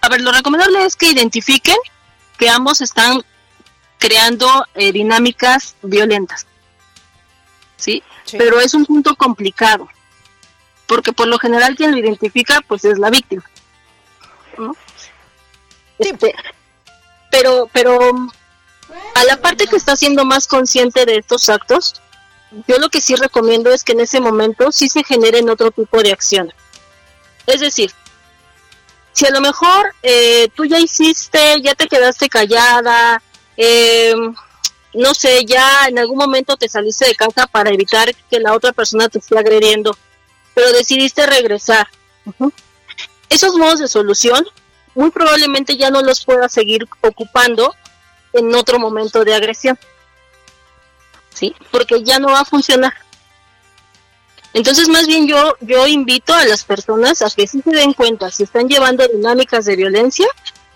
a ver, lo recomendable es que identifiquen que ambos están creando eh, dinámicas violentas. ¿sí? Sí. Pero es un punto complicado, porque por lo general quien lo identifica pues es la víctima. ¿no? Este, pero, pero a la parte que está siendo más consciente de estos actos, yo lo que sí recomiendo es que en ese momento sí se generen otro tipo de acciones. Es decir, si a lo mejor eh, tú ya hiciste, ya te quedaste callada, eh, no sé, ya en algún momento te saliste de casa para evitar que la otra persona te esté agrediendo, pero decidiste regresar. Esos modos de solución muy probablemente ya no los puedas seguir ocupando en otro momento de agresión. ¿Sí? Porque ya no va a funcionar. Entonces, más bien yo yo invito a las personas a que sí se den cuenta si están llevando dinámicas de violencia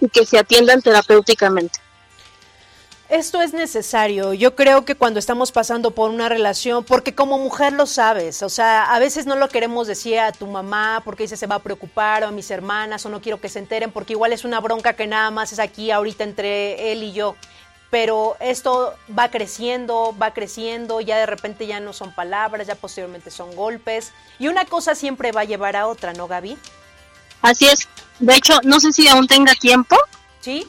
y que se atiendan terapéuticamente. Esto es necesario. Yo creo que cuando estamos pasando por una relación, porque como mujer lo sabes, o sea, a veces no lo queremos decir a tu mamá porque dice se va a preocupar o a mis hermanas o no quiero que se enteren porque igual es una bronca que nada más es aquí ahorita entre él y yo. Pero esto va creciendo, va creciendo, ya de repente ya no son palabras, ya posteriormente son golpes. Y una cosa siempre va a llevar a otra, ¿no, Gaby? Así es. De hecho, no sé si aún tenga tiempo Sí.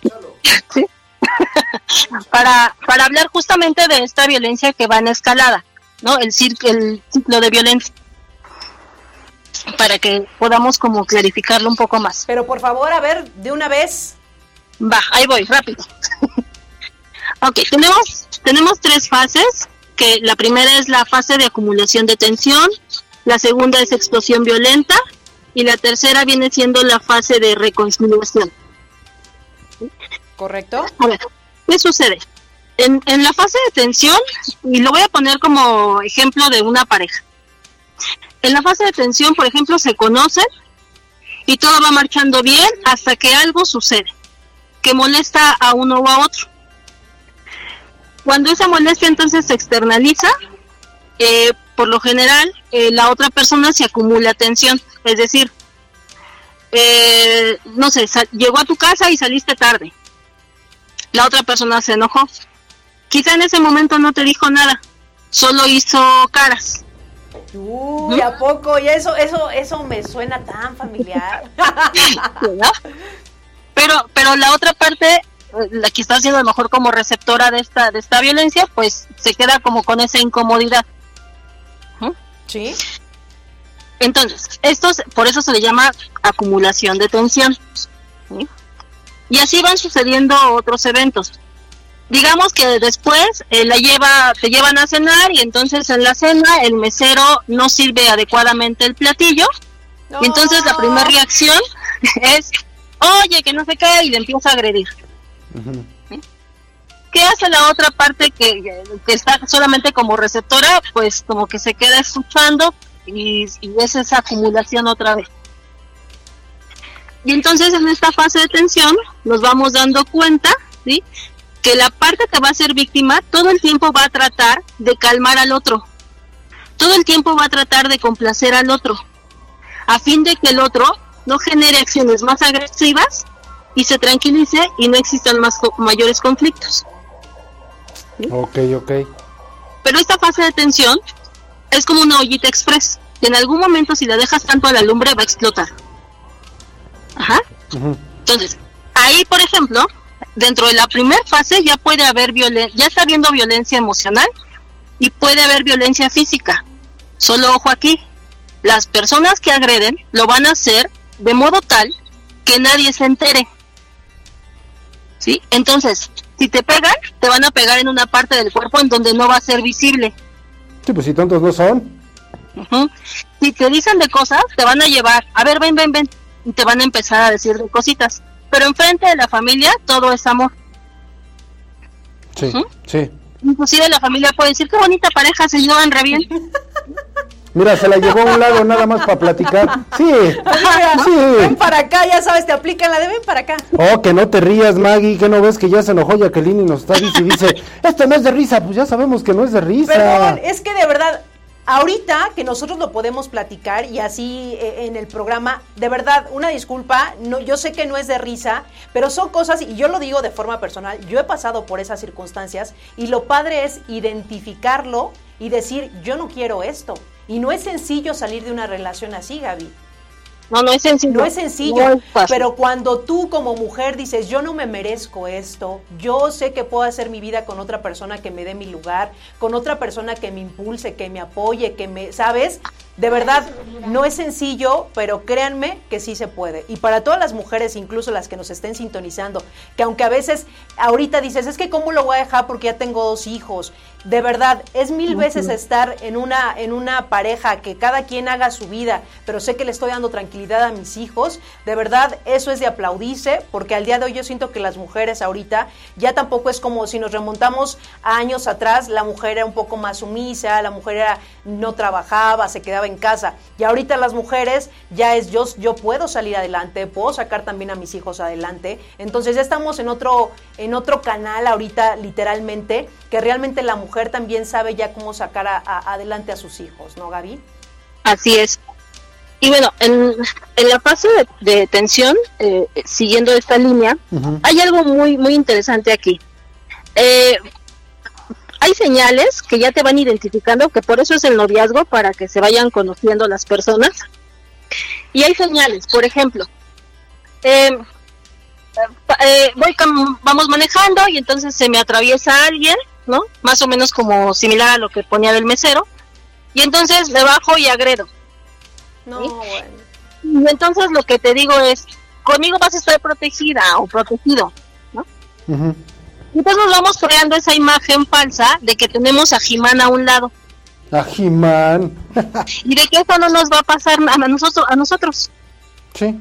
Sí. para, para hablar justamente de esta violencia que va en escalada, ¿no? El, el ciclo de violencia. Para que podamos como clarificarlo un poco más. Pero por favor, a ver, de una vez. Va, ahí voy, rápido. Ok, tenemos, tenemos tres fases, que la primera es la fase de acumulación de tensión, la segunda es explosión violenta y la tercera viene siendo la fase de reconciliación. ¿Correcto? A ver, ¿qué sucede? En, en la fase de tensión, y lo voy a poner como ejemplo de una pareja. En la fase de tensión, por ejemplo, se conocen y todo va marchando bien hasta que algo sucede que molesta a uno o a otro. Cuando esa molestia entonces se externaliza, eh, por lo general eh, la otra persona se acumula tensión, es decir, eh, no sé, llegó a tu casa y saliste tarde. La otra persona se enojó. Quizá en ese momento no te dijo nada, solo hizo caras. Uy, ¿a poco? Y eso, eso, eso me suena tan familiar. Pero, pero la otra parte, la que está siendo a lo mejor como receptora de esta, de esta violencia, pues se queda como con esa incomodidad. ¿Sí? Entonces, esto se- por eso se le llama acumulación de tensión. ¿sí? Y así van sucediendo otros eventos. Digamos que después eh, la lleva, te llevan a cenar y entonces en la cena el mesero no sirve adecuadamente el platillo y entonces la primera reacción es, oye, que no se cae y le empieza a agredir. ¿Qué hace la otra parte que, que está solamente como receptora? Pues como que se queda escuchando y, y es esa acumulación otra vez. Y entonces en esta fase de tensión nos vamos dando cuenta, ¿sí? Que la parte que va a ser víctima todo el tiempo va a tratar de calmar al otro. Todo el tiempo va a tratar de complacer al otro a fin de que el otro no genere acciones más agresivas y se tranquilice y no existan más co- mayores conflictos. Ok, ok. Pero esta fase de tensión es como una ollita express, que en algún momento si la dejas tanto a la lumbre va a explotar. Ajá. Entonces, ahí, por ejemplo, dentro de la primera fase ya puede haber violencia, ya está habiendo violencia emocional y puede haber violencia física. Solo ojo aquí, las personas que agreden lo van a hacer de modo tal que nadie se entere. ¿Sí? Entonces, si te pegan, te van a pegar en una parte del cuerpo en donde no va a ser visible. Sí, pues si tontos no son. Si te dicen de cosas, te van a llevar, a ver, ven, ven, ven, y te van a empezar a decir de cositas. Pero enfrente de la familia todo es amor. Sí, Ujú. sí. Inclusive la familia puede decir, qué bonita pareja, se llevan re bien. Mira, se la llevó a un lado nada más para platicar. Sí, Mira, Ven sí. para acá, ya sabes, te aplican la de ven para acá. Oh, que no te rías, Maggie, que no ves que ya se enojó Jacqueline y nos está dice y dice, esto no es de risa, pues ya sabemos que no es de risa. Perdón, es que de verdad, ahorita que nosotros lo podemos platicar y así eh, en el programa, de verdad, una disculpa, no, yo sé que no es de risa, pero son cosas, y yo lo digo de forma personal, yo he pasado por esas circunstancias y lo padre es identificarlo y decir, yo no quiero esto. Y no es sencillo salir de una relación así, Gaby. No, no es sencillo. No es sencillo, pero cuando tú como mujer dices, yo no me merezco esto, yo sé que puedo hacer mi vida con otra persona que me dé mi lugar, con otra persona que me impulse, que me apoye, que me, ¿sabes? De verdad, no es sencillo, pero créanme que sí se puede. Y para todas las mujeres, incluso las que nos estén sintonizando, que aunque a veces ahorita dices, es que cómo lo voy a dejar porque ya tengo dos hijos. De verdad, es mil veces estar en una, en una pareja que cada quien haga su vida, pero sé que le estoy dando tranquilidad a mis hijos. De verdad, eso es de aplaudirse, porque al día de hoy yo siento que las mujeres ahorita ya tampoco es como si nos remontamos a años atrás, la mujer era un poco más sumisa, la mujer era, no trabajaba, se quedaba en casa. Y ahorita las mujeres ya es yo, yo puedo salir adelante, puedo sacar también a mis hijos adelante. Entonces ya estamos en otro, en otro canal ahorita, literalmente, que realmente la mujer también sabe ya cómo sacar adelante a sus hijos, ¿no, Gaby? Así es. Y bueno, en, la fase de, tensión, eh, siguiendo esta línea, hay algo muy, muy interesante aquí. Eh, hay señales que ya te van identificando, que por eso es el noviazgo, para que se vayan conociendo las personas. Y hay señales, por ejemplo, em, eh, voy vamos manejando y entonces se me atraviesa alguien, ¿no? Más o menos como similar a lo que ponía del mesero. Y entonces le bajo y agredo. No, bueno. Y entonces lo que te digo es, conmigo vas a estar protegida o protegido, ¿no? Entonces nos vamos creando esa imagen falsa de que tenemos a Jimán a un lado. A Jimán. y de que eso no nos va a pasar a nosotros. A nosotros. Sí.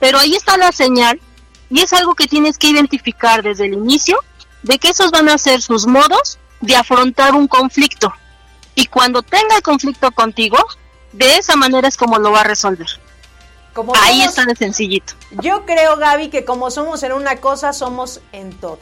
Pero ahí está la señal y es algo que tienes que identificar desde el inicio de que esos van a ser sus modos de afrontar un conflicto. Y cuando tenga el conflicto contigo, de esa manera es como lo va a resolver. Como Ahí está de sencillito. Yo creo, Gaby, que como somos en una cosa, somos en todo.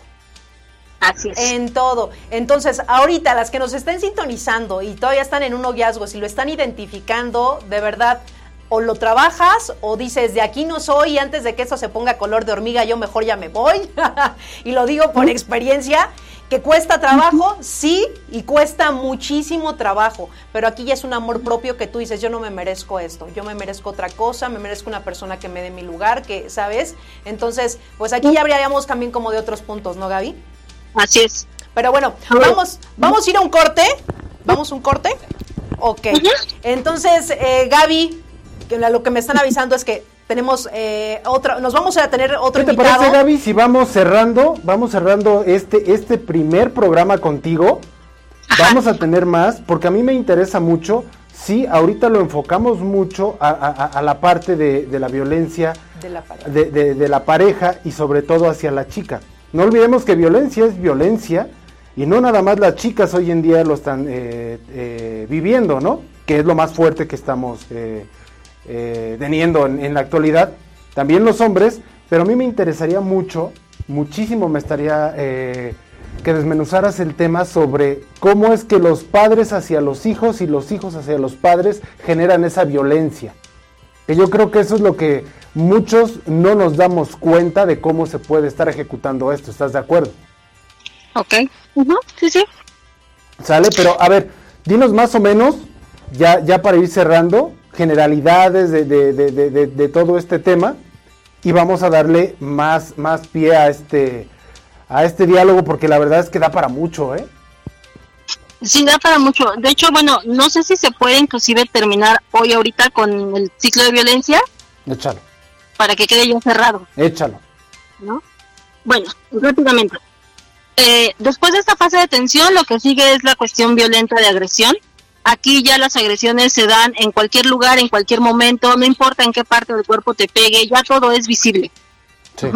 Así es. En todo. Entonces, ahorita las que nos estén sintonizando y todavía están en un noviazgo, si lo están identificando, de verdad, o lo trabajas o dices, de aquí no soy y antes de que eso se ponga color de hormiga, yo mejor ya me voy. y lo digo por experiencia, que cuesta trabajo, sí, y cuesta muchísimo trabajo, pero aquí ya es un amor propio que tú dices, yo no me merezco esto, yo me merezco otra cosa, me merezco una persona que me dé mi lugar, que, ¿sabes? Entonces, pues aquí ya habríamos también como de otros puntos, ¿no, Gaby? Así es. Pero bueno, vamos, vamos a ir a un corte. ¿Vamos a un corte? Ok. Entonces, eh, Gaby, lo que me están avisando es que tenemos eh, otra, nos vamos a tener otro ¿Qué te parece, Gaby, si vamos cerrando, vamos cerrando este, este primer programa contigo? Vamos a tener más, porque a mí me interesa mucho. Sí, ahorita lo enfocamos mucho a, la parte de, la violencia de la, de la pareja y sobre todo hacia la chica. No olvidemos que violencia es violencia y no nada más las chicas hoy en día lo están eh, eh, viviendo, ¿no? Que es lo más fuerte que estamos eh, teniendo en, la actualidad. También los hombres, pero a mí me interesaría mucho, muchísimo me estaría que desmenuzaras el tema sobre cómo es que los padres hacia los hijos y los hijos hacia los padres generan esa violencia. Que yo creo que eso es lo que muchos no nos damos cuenta de cómo se puede estar ejecutando esto. ¿Estás de acuerdo? Ok, sí, sí. Sale, pero a ver, dinos más o menos, ya, ya para ir cerrando, generalidades de, de, de, de, todo este tema y vamos a darle más, más pie a este, a este diálogo porque la verdad es que da para mucho, ¿eh? Sí, da para mucho. De hecho, bueno, no sé si se puede inclusive terminar hoy ahorita con el ciclo de violencia. Échalo para que quede ya cerrado. Échalo. ¿No? Bueno, rápidamente. Eh, después de esta fase de tensión, lo que sigue es la cuestión violenta de agresión. Aquí ya las agresiones se dan en cualquier lugar, en cualquier momento, no importa en qué parte del cuerpo te pegue, ya todo es visible. Sí.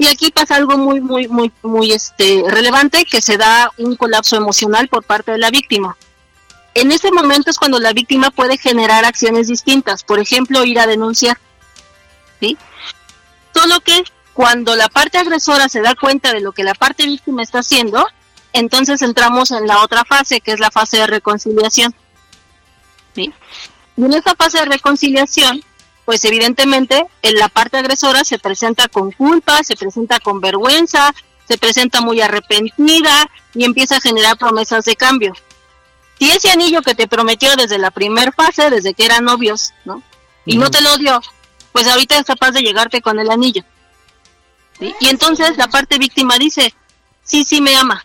Y aquí pasa algo muy, muy, muy, muy este, relevante, que se da un colapso emocional por parte de la víctima. En ese momento es cuando la víctima puede generar acciones distintas, por ejemplo, ir a denunciar ¿sí? Solo que cuando la parte agresora se da cuenta de lo que la parte víctima está haciendo, entonces entramos en la otra fase, que es la fase de reconciliación. ¿sí? Y en esta fase de reconciliación, pues evidentemente en la parte agresora se presenta con culpa, se presenta con vergüenza, se presenta muy arrepentida y empieza a generar promesas de cambio. Si ese anillo que te prometió desde la primera fase, desde que eran novios, ¿no? Y no te lo dio, pues ahorita es capaz de llegarte con el anillo. Y entonces la parte víctima dice, sí, sí me ama.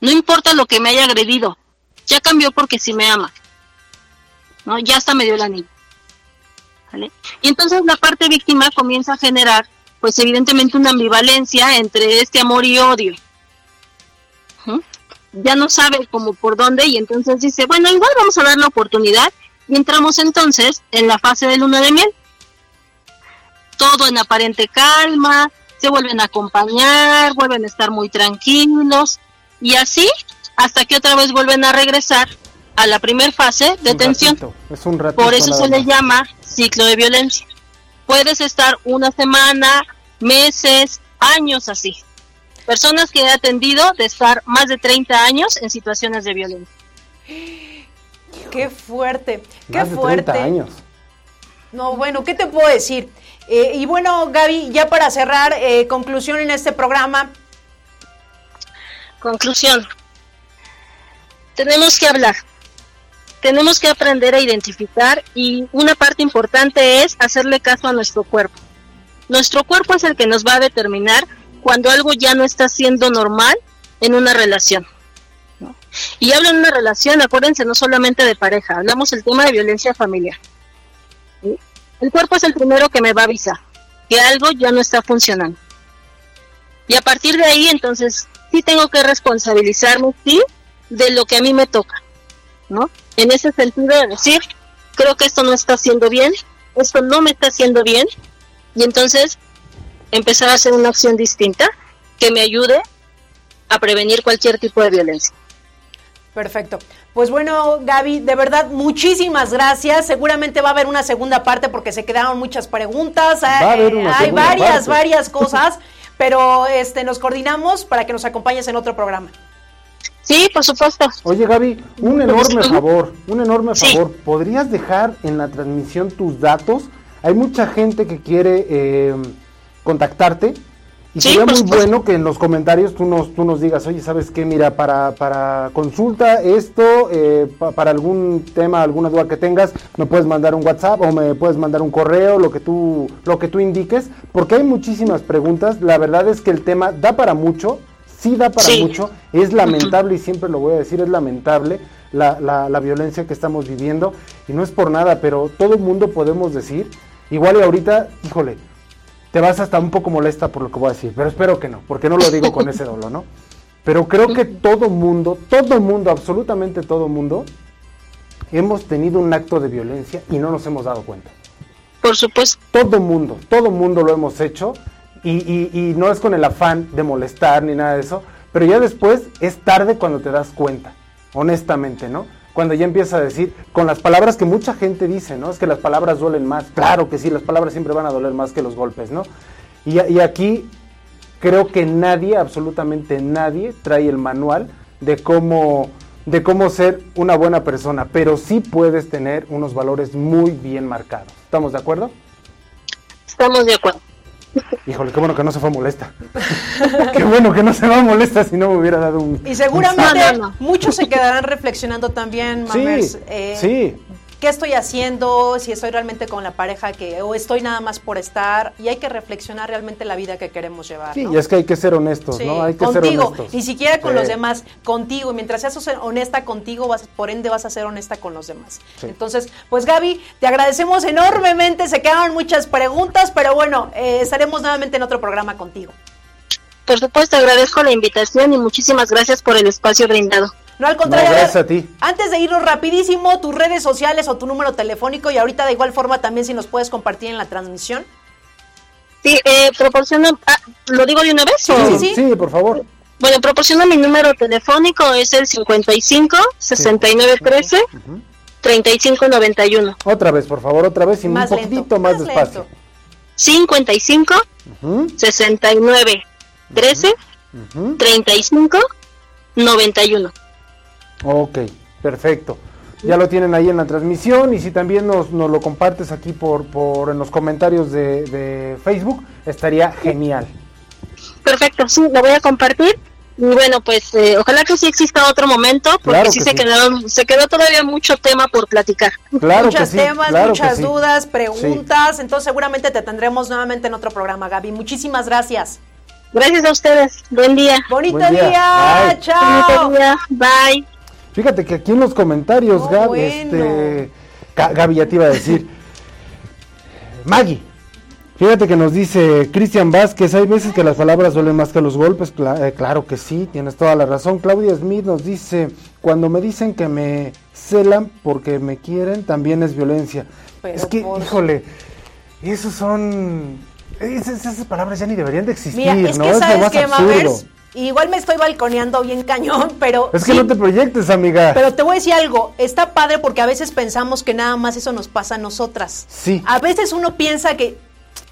No importa lo que me haya agredido, ya cambió porque sí me ama. ¿No? Ya hasta me dio el anillo. Y entonces la parte víctima comienza a generar, pues evidentemente una ambivalencia entre este amor y odio. Ya no sabe cómo por dónde y entonces dice, bueno, igual vamos a dar la oportunidad y entramos entonces en la fase de luna de miel. Todo en aparente calma, se vuelven a acompañar, vuelven a estar muy tranquilos y así hasta que otra vez vuelven a regresar a la primera fase de tensión. es un Por eso se le llama ciclo de violencia. Puedes estar una semana, meses, años así. Personas que he atendido de estar más de 30 años en situaciones de violencia. Qué fuerte, qué Más de fuerte. 30 años. No, bueno, ¿qué te puedo decir? Eh, y bueno, Gaby, ya para cerrar, eh, conclusión en este programa. Conclusión. Tenemos que hablar. Tenemos que aprender a identificar y una parte importante es hacerle caso a nuestro cuerpo. Nuestro cuerpo es el que nos va a determinar cuando algo ya no está siendo normal en una relación. Y hablo en una relación, acuérdense, no solamente de pareja, hablamos el tema de violencia familiar. El cuerpo es el primero que me va a avisar que algo ya no está funcionando. Y a partir de ahí, entonces, sí tengo que responsabilizarme, sí, de lo que a mí me toca, ¿no? En ese sentido de decir, creo que esto no está haciendo bien, esto no me está haciendo bien, y entonces empezar a hacer una acción distinta que me ayude a prevenir cualquier tipo de violencia. Perfecto. Pues bueno, Gaby, de verdad, muchísimas gracias. Seguramente va a haber una segunda parte porque se quedaron muchas preguntas. Va a haber una Hay varias, parte. varias cosas, pero este nos coordinamos para que nos acompañes en otro programa. Sí, por supuesto. Oye Gaby, un enorme Ujú. favor, un enorme Sí. favor. ¿Podrías dejar en la transmisión tus datos? Hay mucha gente que quiere eh, contactarte y Sí, sería muy bueno que en los comentarios tú nos, tú nos digas, oye, ¿sabes qué? Mira, para, para consulta esto, eh, pa- para algún tema, alguna duda que tengas, me puedes mandar un WhatsApp o me puedes mandar un correo, lo que tú, lo que tú indiques, porque hay muchísimas preguntas. La verdad es que el tema da para mucho, sí da para Sí. mucho, es lamentable y siempre lo voy a decir, es lamentable la, la, la violencia que estamos viviendo y no es por nada, pero todo el mundo podemos decir, igual y ahorita, híjole, te vas hasta un poco molesta por lo que voy a decir, pero espero que no, porque no lo digo con ese dolor, ¿no? Pero creo que todo mundo, todo mundo, absolutamente todo mundo, hemos tenido un acto de violencia y no nos hemos dado cuenta Por supuesto. todo mundo, todo mundo lo hemos hecho y, y- y no es con el afán de molestar ni nada de eso, pero ya después es tarde cuando te das cuenta, honestamente, ¿no? Cuando ya empiezas a decir, con las palabras que mucha gente dice, ¿no? Es que las palabras duelen más, claro que sí, las palabras siempre van a doler más que los golpes, ¿no? Y, y aquí creo que nadie, absolutamente nadie, trae el manual de cómo, de cómo ser una buena persona, pero sí puedes tener unos valores muy bien marcados. ¿Estamos de acuerdo? Estamos de acuerdo. Híjole, qué bueno que no se fue molesta. qué bueno que no se va molesta si no me hubiera dado un... Y seguramente muchos se quedarán reflexionando también, Sí, Mamers, eh, sí. ¿Qué estoy haciendo? Si estoy realmente con la pareja que o estoy nada más por estar y hay que reflexionar realmente la vida que queremos llevar. Sí, ¿no? y es que hay que ser honestos, Sí, ¿no? Hay que ser contigo, honestos. ni siquiera con Sí. los demás, contigo. Y mientras seas honesta contigo, vas, por ende vas a ser honesta con los demás. Sí. Entonces, pues Gaby, te agradecemos enormemente. Se quedaron muchas preguntas, pero bueno, eh, estaremos nuevamente en otro programa contigo. Por supuesto, agradezco la invitación y muchísimas gracias por el espacio brindado. No, al contrario. No, a ver, gracias a ti. Antes de irnos rapidísimo, tus redes sociales o tu número telefónico y ahorita de igual forma también si nos puedes compartir en la transmisión. Sí, eh, proporciono, ah, ¿lo digo de una vez? o- sí, sí. Sí, por favor. Bueno, proporciono mi número telefónico, es el 55 69 13 35 91. Otra vez, por favor, otra vez y Más un lento, poquito más, más despacio. lento. 55 Ujú, 69 13 ujú. 35 91. Ok, perfecto. ya lo tienen ahí en la transmisión y si también nos, nos lo compartes aquí por, por en los comentarios de, de Facebook, estaría genial. Perfecto, sí, lo voy a compartir. Y bueno, pues eh, ojalá que sí exista otro momento, porque Claro sí que se sí. quedó, se quedó todavía mucho tema por platicar. Claro muchos que sí, temas, claro que muchas sí. dudas, preguntas. Entonces, seguramente te tendremos nuevamente en otro programa, Gaby. Muchísimas gracias. Gracias a ustedes. Buen día. Bonito Buen día. día. Bye. Chao. Bonito día. Bye. Fíjate que aquí en los comentarios, Gaby, bueno. este, Ga- Gaby ya te iba a decir, Maggie, fíjate que nos dice Cristian Vázquez, hay veces que las palabras duelen más que los golpes, Cla- eh, claro que sí, tienes toda la razón. Claudia Smith nos dice, cuando me dicen que me celan porque me quieren, también es violencia. Pero es que, por- híjole, esos son, esas, esas palabras ya ni deberían de existir, Mira, es ¿no? que lo sabes más que, absurdo. Mamers, igual me estoy balconeando bien cañón, pero Es que sí, no te proyectes, amiga. Pero te voy a decir algo, está padre porque a veces pensamos que nada más eso nos pasa a nosotras. Sí. A veces uno piensa que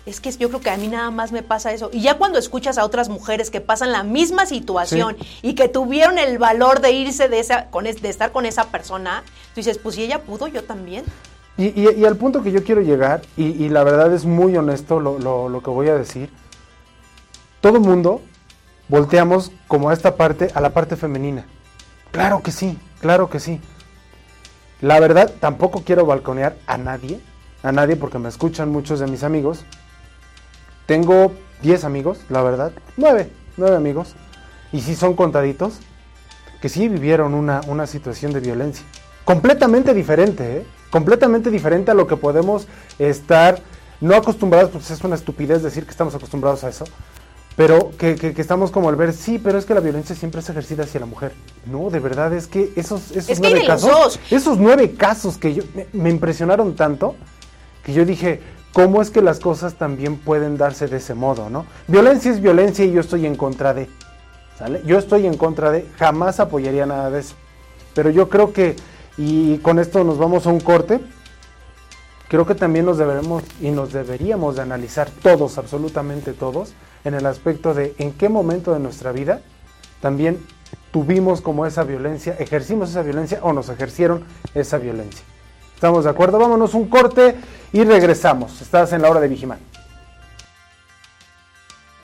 es que yo creo que a mí nada más me pasa eso. Y ya cuando escuchas a otras mujeres que pasan la misma situación y que tuvieron el valor de irse de esa con es- de estar con esa persona, tú dices, pues si ella pudo, yo también. Y, y- y al punto que yo quiero llegar, y, y la verdad es muy honesto lo, lo- lo que voy a decir, todo mundo volteamos como a esta parte, a la parte femenina. Claro que sí, claro que sí. La verdad, tampoco quiero balconear a nadie, a nadie porque me escuchan muchos de mis amigos. Tengo 10 amigos, la verdad, 9, 9 amigos, y sí son contaditos, que sí vivieron una, una situación de violencia. Completamente diferente, ¿eh? Completamente diferente a lo que podemos estar, no acostumbrados, porque es una estupidez decir que estamos acostumbrados a eso, pero que, que- que estamos como al ver, sí, pero es que la violencia siempre es ejercida hacia la mujer. No, de verdad, es que esos, esos Es que nueve casos, dos. esos nueve casos que yo, me, me impresionaron tanto, que yo dije, ¿cómo es que las cosas también pueden darse de ese modo, no? Violencia es violencia y yo estoy en contra de, ¿sale? Yo estoy en contra de, jamás apoyaría nada de eso. Pero yo creo que, y con esto nos vamos a un corte, creo que también nos deberemos y nos deberíamos de analizar todos, absolutamente todos, en el aspecto de en qué momento de nuestra vida también tuvimos como esa violencia, ejercimos esa violencia o nos ejercieron esa violencia. ¿Estamos de acuerdo? Vámonos un corte y regresamos. Estás en la hora de Vigimán.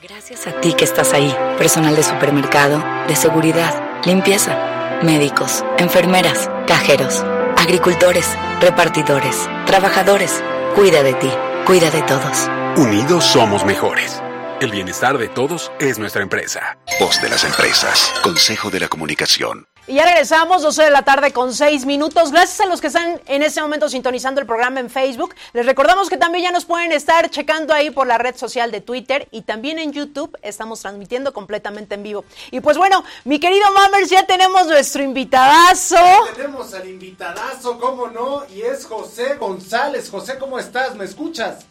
Gracias a ti que estás ahí, personal de supermercado, de seguridad, limpieza, médicos, enfermeras, cajeros, agricultores, repartidores, trabajadores. Cuida de ti, cuida de todos. Unidos somos mejores. El bienestar de todos es nuestra empresa. Voz de las empresas. Consejo de la Comunicación. Y ya regresamos, 12 de la tarde con 6 minutos. Gracias a los que están en este momento sintonizando el programa en Facebook. Les recordamos que también ya nos pueden estar checando ahí por la red social de Twitter y también en YouTube estamos transmitiendo completamente en vivo. Y pues bueno, mi querido Mammers, ya tenemos nuestro invitadazo. Tenemos al invitadazo, ¿cómo no? Y es José González. José, ¿cómo estás? ¿Me escuchas?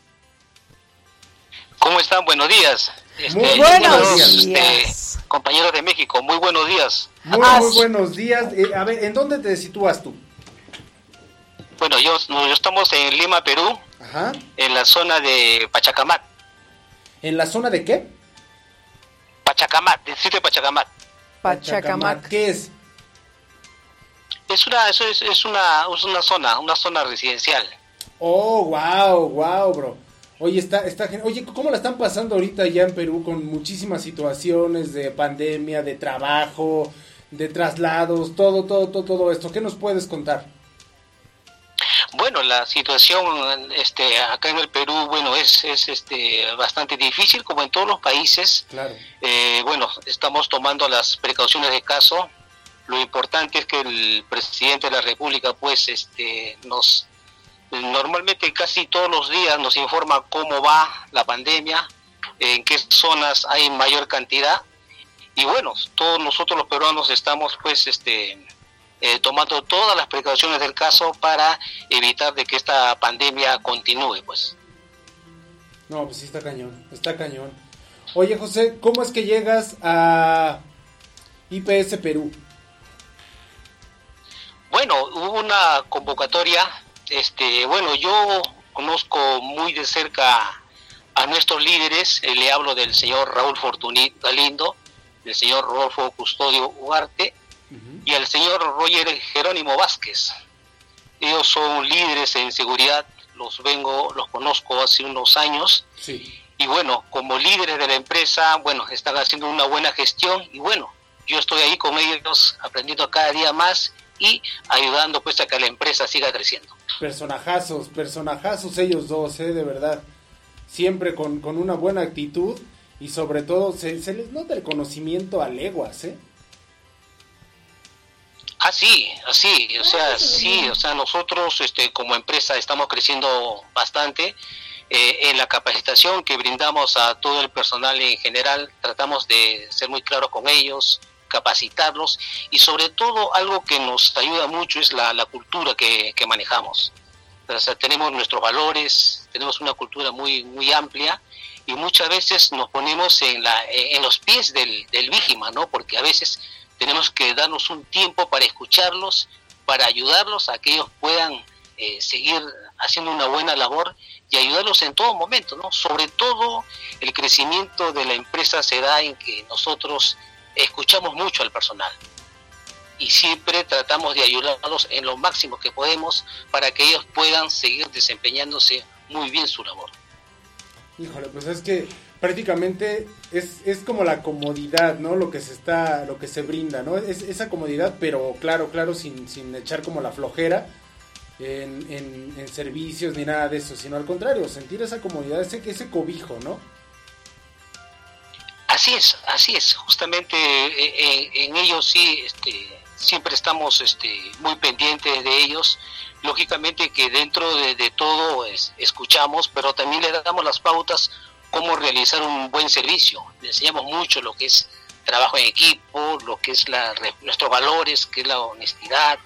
¿Cómo están? Buenos días. Este, Muy buenos días. compañeros de México, muy buenos días. Muy, muy buenos días. Eh, a ver, ¿en dónde te sitúas tú? Bueno, yo, no, yo estamos en Lima, Perú, Ajá. en la zona de Pachacamac. ¿En la zona de qué? Pachacamac, distrito de Pachacamac. Pachacamac. ¿Qué es? Es una, eso es, es una, es una zona, una zona residencial. Oh, wow, wow, bro. Oye, está, está, oye, ¿cómo la están pasando ahorita ya en Perú con muchísimas situaciones de pandemia, de trabajo, de traslados, todo, todo, todo, todo esto? ¿Qué nos puedes contar? Bueno, la situación este, acá en el Perú, bueno, es, es este, bastante difícil, como en todos los países. Claro. Eh, bueno, estamos tomando las precauciones de caso. Lo importante es que el presidente de la República, pues, este, nos normalmente casi todos los días nos informa cómo va la pandemia, en qué zonas hay mayor cantidad. Y bueno, todos nosotros los peruanos estamos, pues, este, eh, tomando todas las precauciones del caso para evitar de que esta pandemia continúe, pues. No, pues sí está cañón, está cañón. Oye, José, ¿cómo es que llegas a IPS Perú? Bueno, hubo una convocatoria, este, bueno, yo conozco muy de cerca a nuestros líderes, eh, le hablo del señor Raúl Fortuní Galindo, del señor Rodolfo Custodio Ugarte y al señor Roger Jerónimo Vázquez. ellos son líderes en seguridad, los vengo, los conozco hace unos años. Y bueno, como líderes de la empresa, bueno, están haciendo una buena gestión y bueno, yo estoy ahí con ellos aprendiendo cada día más y ayudando pues a que la empresa siga creciendo. Personajazos, personajazos ellos dos, ¿eh? de verdad. Siempre con, con una buena actitud y sobre todo se, se les nota el conocimiento a leguas, ¿eh? Ah, sí, así, o sea, sí, o sea, nosotros este, como empresa estamos creciendo bastante. Eh, en la capacitación que brindamos a todo el personal en general, tratamos de ser muy claros con ellos, capacitarlos y sobre todo algo que nos ayuda mucho es la, cultura que, manejamos. O sea, tenemos nuestros valores, tenemos una cultura muy, muy amplia y muchas veces nos ponemos en, la, en los pies del, del víjima, ¿no? Porque a veces tenemos que darnos un tiempo para escucharlos, para ayudarlos a que ellos puedan eh, seguir haciendo una buena labor y ayudarlos en todo momento, ¿no? Sobre todo el crecimiento de la empresa se da en que nosotros escuchamos mucho al personal y siempre tratamos de ayudarlos en lo máximo que podemos para que ellos puedan seguir desempeñándose muy bien su labor. Híjole, pues es que prácticamente es, es como la comodidad, ¿no? Lo que se está, lo que se brinda, ¿no? Es esa comodidad, pero claro, claro, sin, sin echar como la flojera en, en, servicios ni nada de eso, sino al contrario, sentir esa comodidad, ese, ese cobijo, ¿no? Así es, así es, justamente eh, eh, en, ellos sí, este, siempre estamos este, muy pendientes de ellos, lógicamente que dentro de, todo escuchamos, pero también le damos las pautas cómo realizar un buen servicio. Le enseñamos mucho lo que es trabajo en equipo, lo que es la, nuestros valores, que es la honestidad,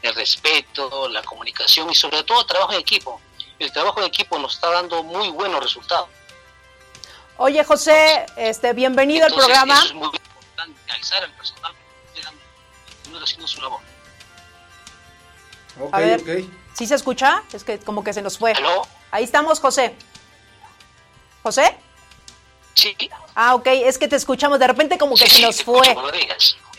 el respeto, la comunicación y sobre todo trabajo en equipo. El trabajo en equipo nos está dando muy buenos resultados. Oye José, este bienvenido al programa. Eso es muy importante, realizar al personal haciendo su labor. a ver, ¿sí se escucha? Es que como que se nos fue. Ahí estamos, José. ¿José? Sí. Ah, ok, es que te escuchamos, de repente como que se nos fue.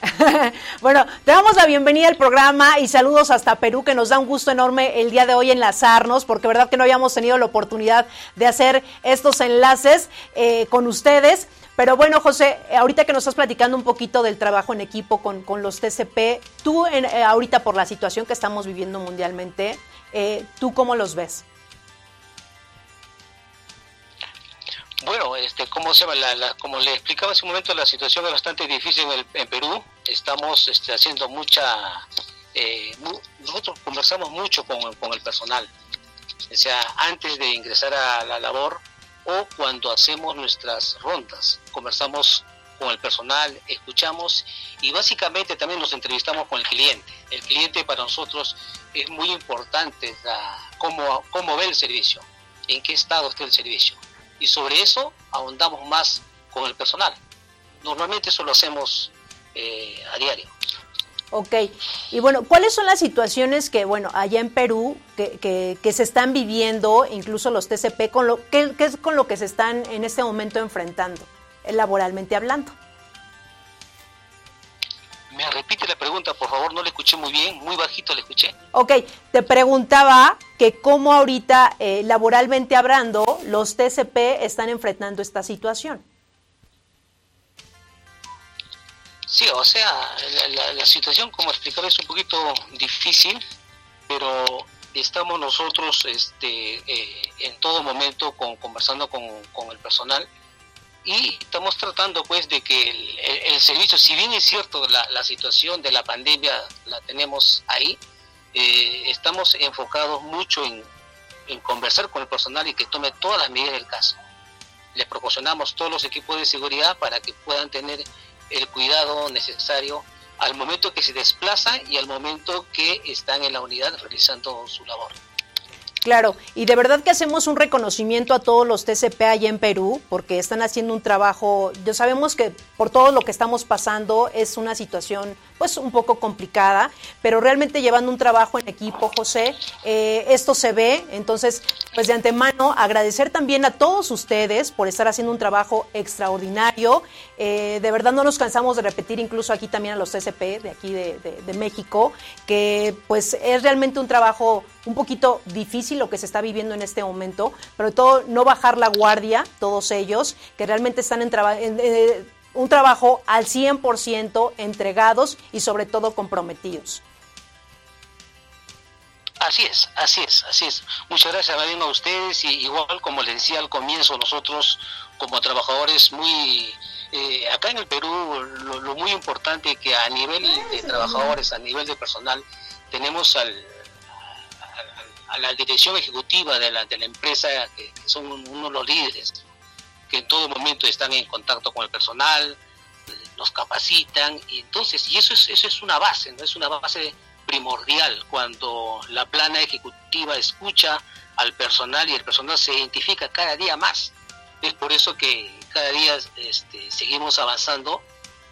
bueno, te damos la bienvenida al programa y saludos hasta Perú, que nos da un gusto enorme el día de hoy enlazarnos, porque verdad que no habíamos tenido la oportunidad de hacer estos enlaces eh, con ustedes. Pero bueno, José, ahorita que nos estás platicando un poquito del trabajo en equipo con, con los TCP, tú en, eh, ahorita por la situación que estamos viviendo mundialmente, eh, ¿tú cómo los ves? Bueno, este, como se la, como le explicaba hace un momento, la situación es bastante difícil en, Perú. Estamos este, haciendo mucha, eh, nosotros conversamos mucho con, el personal, o sea, antes de ingresar a la labor o cuando hacemos nuestras rondas, conversamos con el personal, escuchamos y básicamente también nos entrevistamos con el cliente. El cliente para nosotros es muy importante, cómo, cómo ve el servicio, en qué estado está el servicio y sobre eso ahondamos más con el personal. Normalmente eso lo hacemos eh, a diario. Ok, y bueno, ¿cuáles son las situaciones que, bueno, allá en Perú, que, que, se están viviendo, incluso los TCP, con lo, ¿qué, es con lo que se están en este momento enfrentando, eh, laboralmente hablando? Me repite la pregunta, por favor, no le escuché muy bien, muy bajito le escuché. Ok, te preguntaba que cómo ahorita, eh, laboralmente hablando, los TCP están enfrentando esta situación. Sí, o sea, la, situación, como explicaba, es un poquito difícil, pero estamos nosotros este, eh, en todo momento con, conversando con, con el personal y estamos tratando pues de que el, servicio, si bien es cierto la, situación de la pandemia la tenemos ahí, eh, estamos enfocados mucho en, conversar con el personal y que tome todas las medidas del caso. Les proporcionamos todos los equipos de seguridad para que puedan tener el cuidado necesario al momento que se desplazan y al momento que están en la unidad realizando su labor. Claro, y de verdad que hacemos un reconocimiento a todos los TCP allá en Perú, porque están haciendo un trabajo, ya sabemos que por todo lo que estamos pasando es una situación pues un poco complicada, pero realmente llevando un trabajo en equipo, José, eh, esto se ve, entonces, pues de antemano agradecer también a todos ustedes por estar haciendo un trabajo extraordinario, eh, de verdad no nos cansamos de repetir incluso aquí también a los TCP de aquí de, México, que pues es realmente un trabajo un poquito difícil lo que se está viviendo en este momento, pero todo no bajar la guardia, todos ellos, que realmente están en, eh, un trabajo al 100% entregados y sobre todo comprometidos. Así es, así es, así es. Muchas gracias a ustedes y igual como les decía al comienzo, nosotros como trabajadores muy... Eh, acá en el Perú lo, muy importante que a nivel de trabajadores, a nivel de personal, tenemos al, a la dirección ejecutiva de la, de la empresa, que, son uno de los líderes, que en todo momento están en contacto con el personal, los capacitan, y entonces, y eso es, eso es una base, ¿no? es una base primordial cuando la plana ejecutiva escucha al personal y el personal se identifica cada día más. Es por eso que cada día este, seguimos avanzando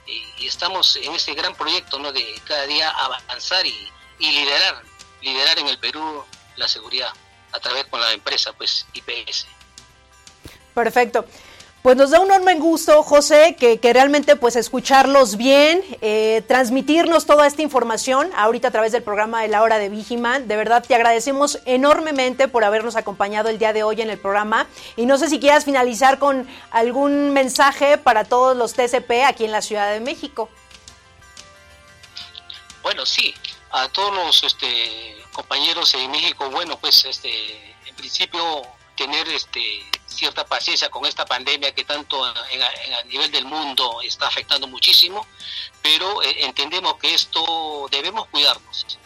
y, estamos en ese gran proyecto ¿no? de cada día avanzar y, y liderar, liderar en el Perú la seguridad a través con la empresa, pues IPS. Perfecto. Pues nos da un enorme gusto, José, que, realmente pues escucharlos bien, eh, transmitirnos toda esta información ahorita a través del programa de la hora de Vigiman. De verdad te agradecemos enormemente por habernos acompañado el día de hoy en el programa. Y no sé si quieras finalizar con algún mensaje para todos los TCP aquí en la Ciudad de México. Bueno, sí, a todos los este, compañeros en México, bueno, pues este, en principio tener este, cierta paciencia con esta pandemia que tanto a nivel del mundo está afectando muchísimo, pero eh, entendemos que esto debemos cuidarnos.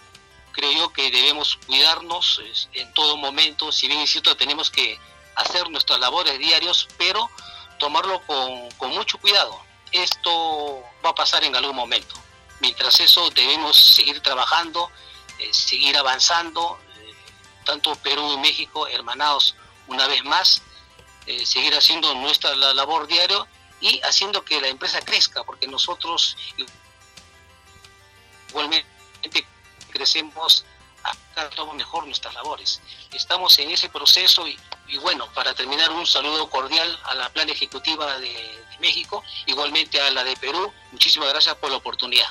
Creo yo que debemos cuidarnos en todo momento, si bien es cierto tenemos que hacer nuestras labores diarios, pero tomarlo con, con mucho cuidado. Esto va a pasar en algún momento. Mientras eso debemos seguir trabajando, eh, seguir avanzando, eh, tanto Perú y México hermanados una vez más, eh, seguir haciendo nuestra labor diario y haciendo que la empresa crezca, porque nosotros igualmente crecemos todo mejor nuestras labores. Estamos en ese proceso y, bueno, para terminar un saludo cordial a la plan ejecutiva de México, igualmente a la de Perú. Muchísimas gracias por la oportunidad.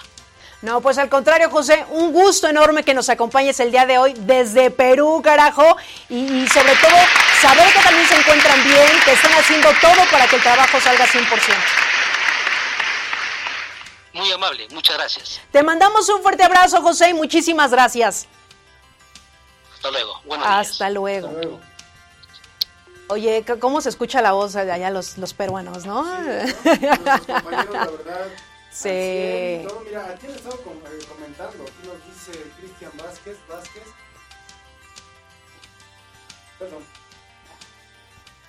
No, pues al contrario, José, un gusto enorme que nos acompañes el día de hoy desde Perú, carajo, y, sobre todo saber que también se encuentran bien, que están haciendo todo para que el trabajo salga 100%. Muy amable, muchas gracias. Te mandamos un fuerte abrazo, José, y muchísimas gracias. Hasta luego. Hasta luego. Hasta luego. Oye, ¿cómo se escucha la voz de allá los, los peruanos, no? Sí, compañeros, la verdad Sí. mira, aquí le estaba eh, comentando, aquí nos dice Cristian Vázquez, Vázquez. Perdón.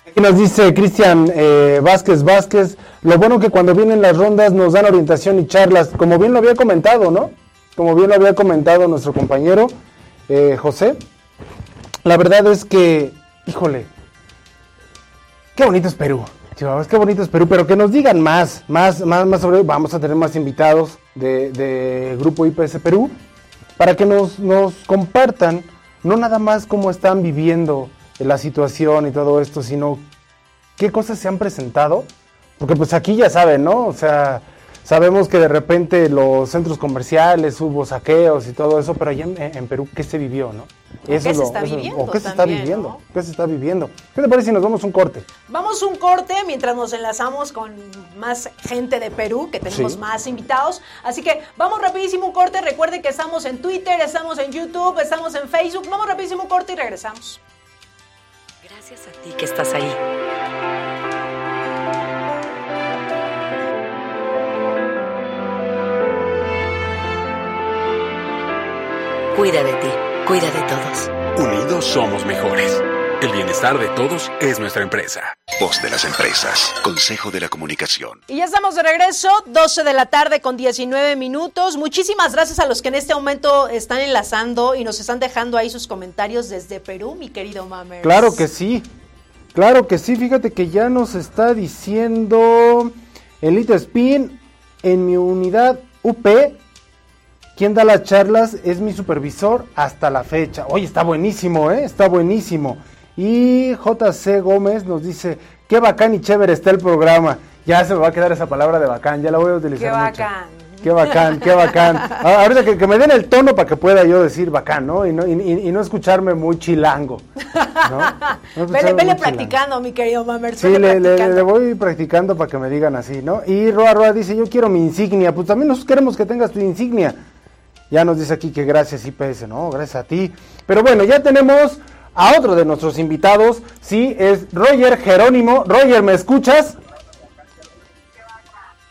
Aquí nos dice Cristian eh, Vázquez Vázquez, lo bueno que cuando vienen las rondas nos dan orientación y charlas, como bien lo había comentado, ¿no? Como bien lo había comentado nuestro compañero eh, José. La verdad es que, híjole, qué bonito es Perú. Es qué bonito es Perú, pero que nos digan más, más, más, más sobre. Vamos a tener más invitados de, Grupo IPS Perú para que nos, nos compartan no nada más cómo están viviendo la situación y todo esto, sino qué cosas se han presentado. Porque pues aquí ya saben, ¿no? O sea, Sabemos que de repente los centros comerciales hubo saqueos y todo eso, pero allá en, Perú, ¿qué se vivió, no? ¿Qué se está viviendo? qué se está viviendo? ¿Qué se está viviendo? ¿Qué te parece si nos vamos un corte? Vamos un corte mientras nos enlazamos con más gente de Perú, que tenemos más invitados. Así que vamos rapidísimo un corte. Recuerde que estamos en Twitter, estamos en YouTube, estamos en Facebook. Vamos rapidísimo un corte y regresamos. Gracias a ti que estás ahí Cuida de ti, cuida de todos. Unidos somos mejores. El bienestar de todos es nuestra empresa. Voz de las empresas, Consejo de la Comunicación. Y ya estamos de regreso, 12 de la tarde con 19 minutos. Muchísimas gracias a los que en este momento están enlazando y nos están dejando ahí sus comentarios desde Perú, mi querido Mamer. Claro que sí, claro que sí. Fíjate que ya nos está diciendo Elite Spin en mi unidad UP Quien da las charlas es mi supervisor hasta la fecha. Oye, está buenísimo, ¿eh? Está buenísimo. Y JC Gómez nos dice, qué bacán y chévere está el programa. Ya se me va a quedar esa palabra de bacán, ya la voy a utilizar Qué mucho. bacán. Qué bacán, qué bacán. Ah, Ahorita que, que me den el tono para que pueda yo decir bacán, ¿no? Y no, y, no escucharme muy chilango. ¿no? Vele, vele practicando, mi querido Mamer. Sí, le, le- le voy practicando para que me digan así, ¿no? Y Roa Roa dice, yo quiero mi insignia. Pues también nosotros queremos que tengas tu insignia. Ya nos dice aquí que gracias IPS, ¿no? Gracias a ti. Pero bueno, ya tenemos a otro de nuestros invitados. Sí, es Roger Jerónimo. Roger, ¿me escuchas?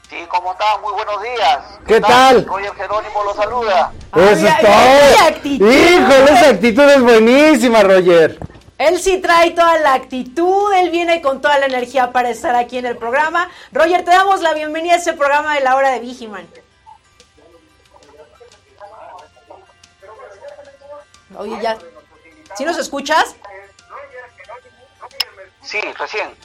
Sí, ¿cómo están? Muy buenos días. ¿Qué tal? Roger Jerónimo lo saluda. Eso es ay, actitud. Híjole, esa actitud es buenísima, Roger. Él sí trae toda la actitud, él viene con toda la energía para estar aquí en el programa. Roger, te damos la bienvenida a ese programa de la hora de Vigiman. Oye, ya. ¿Sí nos escuchas? Sí, recién.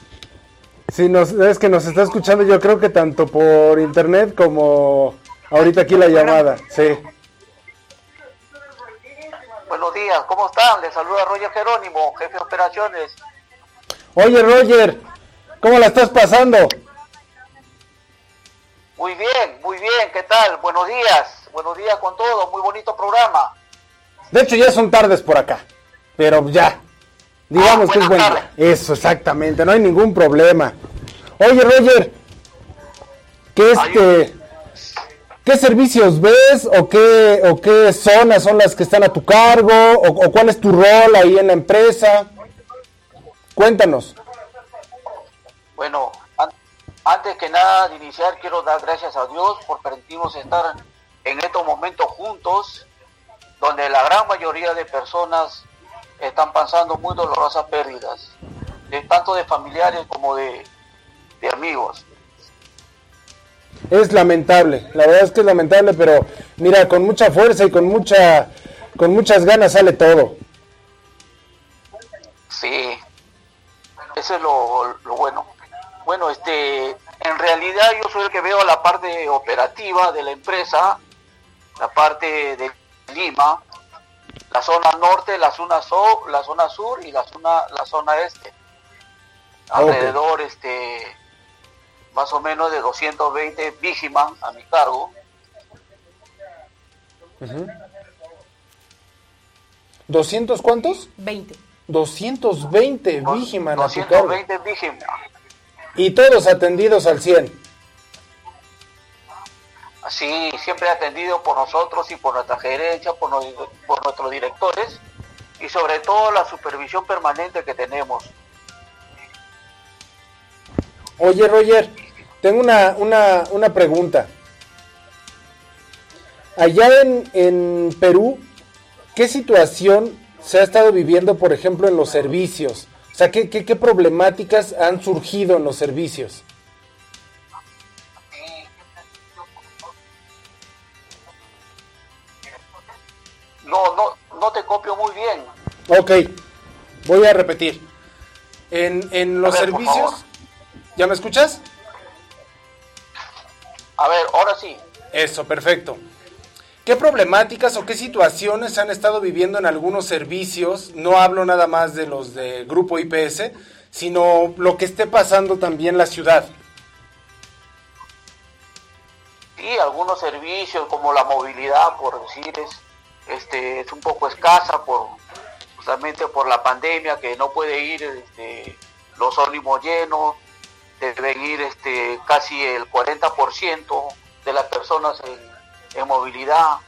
Sí, nos, es que nos está escuchando yo creo que tanto por internet como ahorita aquí la llamada. Sí. Buenos días, ¿cómo están? Les saluda Roger Jerónimo, jefe de operaciones. Oye, Roger, ¿cómo la estás pasando? Muy bien, muy bien, ¿qué tal? Buenos días, buenos días con todo, muy bonito programa. De hecho, ya son tardes por acá, pero ya. Digamos Ah, que es bueno. Eso, exactamente, no hay ningún problema. Oye, Roger, ¿qué este, qué servicios ves o qué o qué zonas son las que están a tu cargo o, o cuál es tu rol ahí en la empresa? Cuéntanos. Bueno, an- antes que nada de iniciar quiero dar gracias a Dios por permitirnos estar en estos momentos juntos, donde la gran mayoría de personas están pasando muy dolorosas pérdidas, de, tanto de familiares como de, de amigos. Es lamentable, la verdad es que es lamentable, pero mira, con mucha fuerza y con mucha con muchas ganas sale todo. Sí, eso es lo, lo bueno. Bueno, este, en realidad yo soy el que veo la parte operativa de la empresa, la parte de Lima, la zona norte, la zona so- la zona sur y la zona la zona este. Ah, ok. Alrededor, este, más o menos de 220 Vigiman a mi cargo. ¿200 cuántos? 20. 220 Vigiman a tu cargo. 220 Vigiman. Y todos atendidos al 100. Así, siempre atendido por nosotros y por nuestra gerencia, por, por nuestros directores y sobre todo la supervisión permanente que tenemos. Oye, Roger, tengo una, una, una pregunta. Allá en, en Perú, ¿qué situación se ha estado viviendo, por ejemplo, en los servicios? O sea, ¿qué, qué, qué problemáticas han surgido en los servicios? No, no, no te copio muy bien. Ok, voy a repetir. En, en los ver, servicios... ¿Ya me escuchas? A ver, ahora sí. Eso, perfecto. ¿Qué problemáticas o qué situaciones han estado viviendo en algunos servicios? No hablo nada más de los de Grupo IPS, sino lo que esté pasando también en la ciudad. Sí, algunos servicios como la movilidad, por decir, es, este, es un poco escasa por justamente por la pandemia, que no puede ir este, los ómnibus llenos, deben ir este, casi el 40% de las personas en, en movilidad,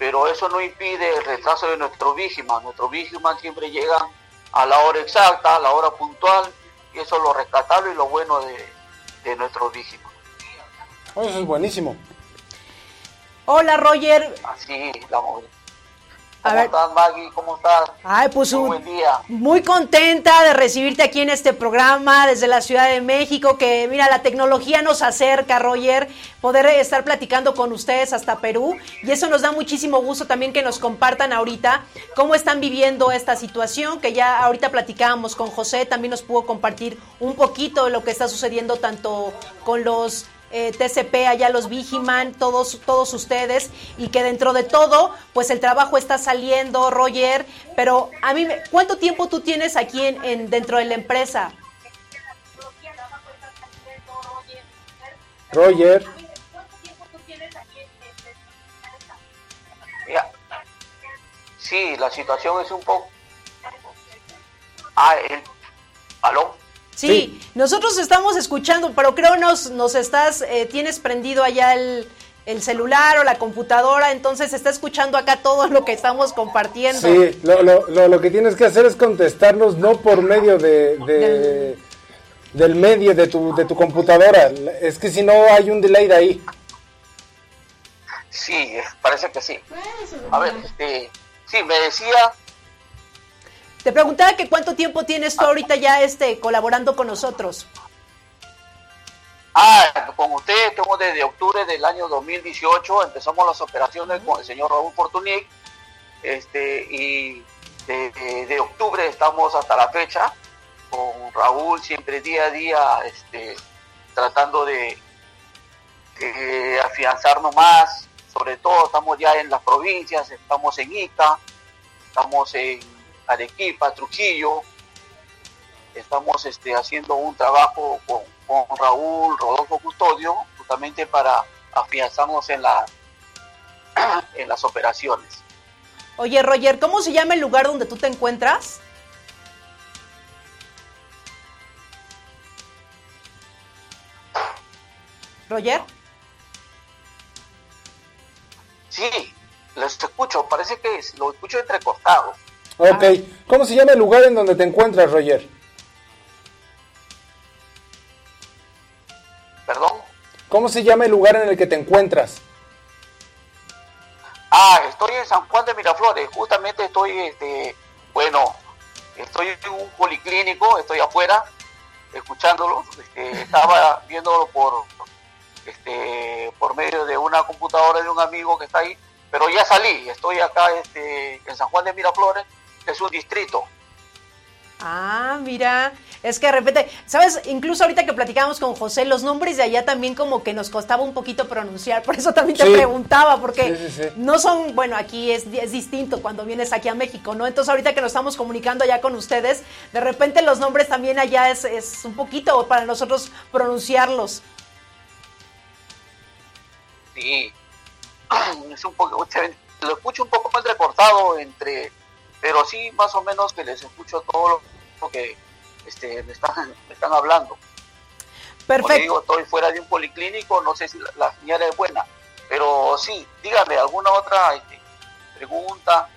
pero eso no impide el retraso de nuestro Vigiman. Nuestro Vigiman siempre llega a la hora exacta, a la hora puntual, y eso es lo rescatable y lo bueno de, de nuestro Vigiman. Eso es buenísimo. Hola, Roger. Así, la movilidad. ¿Cómo estás, Maggie? ¿Cómo estás? Ay, pues Muy un- buen día. Muy contenta de recibirte aquí en este programa desde la Ciudad de México, que mira, la tecnología nos acerca, Roger, poder estar platicando con ustedes hasta Perú. Y eso nos da muchísimo gusto también que nos compartan ahorita cómo están viviendo esta situación, que ya ahorita platicábamos con José, también nos pudo compartir un poquito de lo que está sucediendo tanto con los eh, TCP, allá los Vigiman, todos, todos ustedes, y que dentro de todo, pues el trabajo está saliendo, Roger, pero a mí, ¿cuánto tiempo tú tienes aquí en, dentro de la empresa? Roger. sí, la situación es un poco... Ah, el... ¿Aló? Sí, nosotros estamos escuchando, pero creo nos, nos estás, eh, tienes prendido allá el, celular o la computadora, entonces está escuchando acá todo lo que estamos compartiendo. Sí, lo, lo, lo, que tienes que hacer es contestarnos no por medio de, del... medio de tu, de tu computadora, es que si no hay un delay de ahí. Sí, parece que sí. A ver, este, sí, me decía te preguntaba que cuánto tiempo tienes tú ahorita ya este colaborando con nosotros. Ah, con usted tengo desde octubre del año 2018, empezamos las operaciones con el señor Raúl Fortunic, este, y de, octubre estamos hasta la fecha con Raúl siempre día a día, este, tratando de, de afianzarnos más, sobre todo estamos ya en las provincias, estamos en Ica, estamos en Arequipa, Trujillo. Estamos este, haciendo un trabajo con, Raúl Rodolfo Custodio, justamente para afianzarnos en, la, en las operaciones. Oye, Roger, ¿cómo se llama el lugar donde tú te encuentras? Roger. Sí, les escucho, parece que lo escucho entrecortado. Ok, ¿cómo se llama el lugar en donde te encuentras, Roger? ¿Perdón? ¿Cómo se llama el lugar en el que te encuentras? Ah, estoy en San Juan de Miraflores, justamente estoy, este, bueno, estoy en un policlínico, estoy afuera, escuchándolo, este, estaba viéndolo por, este, por medio de una computadora de un amigo que está ahí, pero ya salí, estoy acá este, en San Juan de Miraflores, es un distrito. Ah, mira, es que de repente, ¿sabes? Incluso ahorita que platicábamos con José, los nombres de allá también como que nos costaba un poquito pronunciar, por eso también te preguntaba, porque no son, bueno, aquí es, es, distinto cuando vienes aquí a México, ¿no? Entonces ahorita que nos estamos comunicando allá con ustedes, de repente los nombres también allá es, es un poquito para nosotros pronunciarlos. Sí, es un poco, lo escucho un poco más recortado entre pero sí más o menos que les escucho todo lo que este, me, están, me están hablando. Perfecto. digo, estoy fuera de un policlínico, no sé si la, señal es buena, pero sí, dígame alguna otra este, pregunta.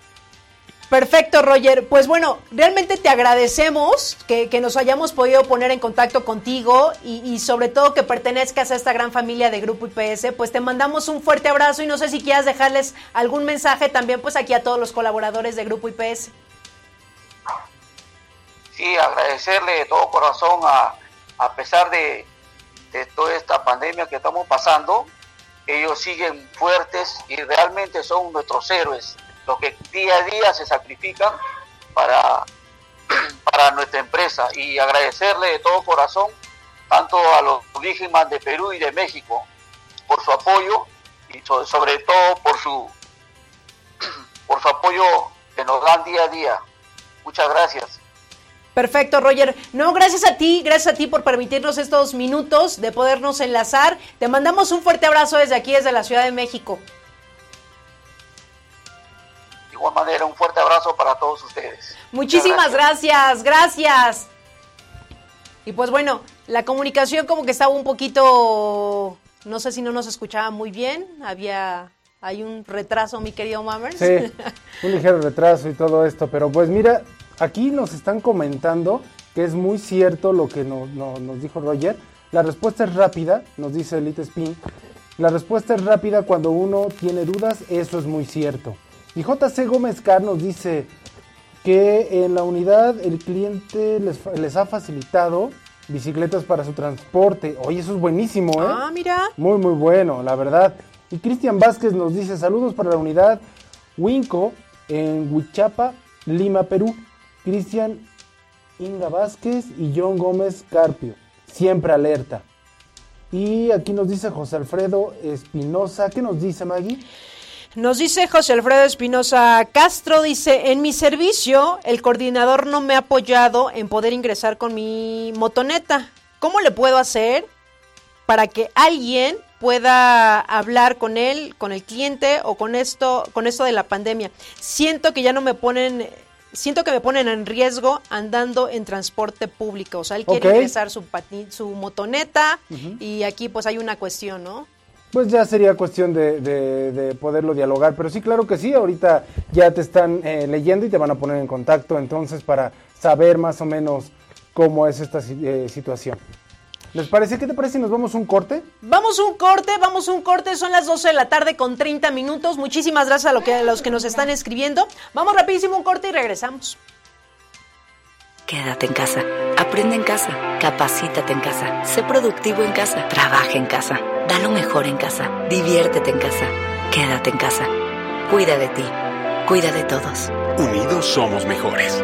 Perfecto, Roger. Pues bueno, realmente te agradecemos que, nos hayamos podido poner en contacto contigo y, y, sobre todo que pertenezcas a esta gran familia de Grupo IPS. Pues te mandamos un fuerte abrazo y no sé si quieras dejarles algún mensaje también pues aquí a todos los colaboradores de Grupo IPS. Sí, agradecerle de todo corazón a, a pesar de, de toda esta pandemia que estamos pasando, ellos siguen fuertes y realmente son nuestros héroes los que día a día se sacrifican para, para nuestra empresa y agradecerle de todo corazón tanto a los víctimas de Perú y de México por su apoyo y sobre todo por su por su apoyo que nos dan día a día. Muchas gracias. Perfecto, Roger. No, gracias a ti, gracias a ti por permitirnos estos minutos de podernos enlazar. Te mandamos un fuerte abrazo desde aquí, desde la Ciudad de México manera, un fuerte abrazo para todos ustedes. Muchísimas gracias. gracias, Y pues bueno, la comunicación como que estaba un poquito, no sé si no nos escuchaba muy bien, había, hay un retraso, mi querido Mammers. Sí, un ligero retraso y todo esto, pero pues mira, aquí nos están comentando que es muy cierto lo que nos dijo Roger. La respuesta es rápida, nos dice Elite Spin. La respuesta es rápida cuando uno tiene dudas, eso es muy cierto. Y JC Gómez Car nos dice que en la unidad el cliente les, ha facilitado bicicletas para su transporte. Oye, eso es buenísimo, ¿eh? Ah, mira. Muy, muy bueno, la verdad. Y Cristian Vázquez nos dice saludos para la unidad Winco en Huichapa, Lima, Perú. Cristian Inga Vázquez y John Gómez Carpio. Siempre alerta. Y aquí nos dice José Alfredo Espinosa. ¿Qué nos dice Maggie? Nos dice José Alfredo Espinosa Castro, dice, en mi servicio el coordinador no me ha apoyado en poder ingresar con mi motoneta. ¿Cómo le puedo hacer para que alguien pueda hablar con él, con el cliente o con esto, con esto de la pandemia? Siento que ya no me ponen, siento que me ponen en riesgo andando en transporte público. O sea, él quiere ingresar su, su motoneta y aquí pues hay una cuestión, ¿no? Pues ya sería cuestión de, de- de poderlo dialogar, pero sí, claro que sí, ahorita ya te están eh, leyendo y te van a poner en contacto entonces para saber más o menos cómo es esta eh, situación. ¿Les parece? ¿Qué te parece si nos vamos un corte? Vamos un corte, vamos un corte, son las 12 de la tarde con 30 minutos. Muchísimas gracias a, que, a los que nos están escribiendo. Vamos rapidísimo un corte y regresamos. Quédate en casa. Aprende en casa. Capacítate en casa. Sé productivo en casa. Trabaja en casa. Da lo mejor en casa. Diviértete en casa. Quédate en casa. Cuida de ti. Cuida de todos. Unidos somos mejores.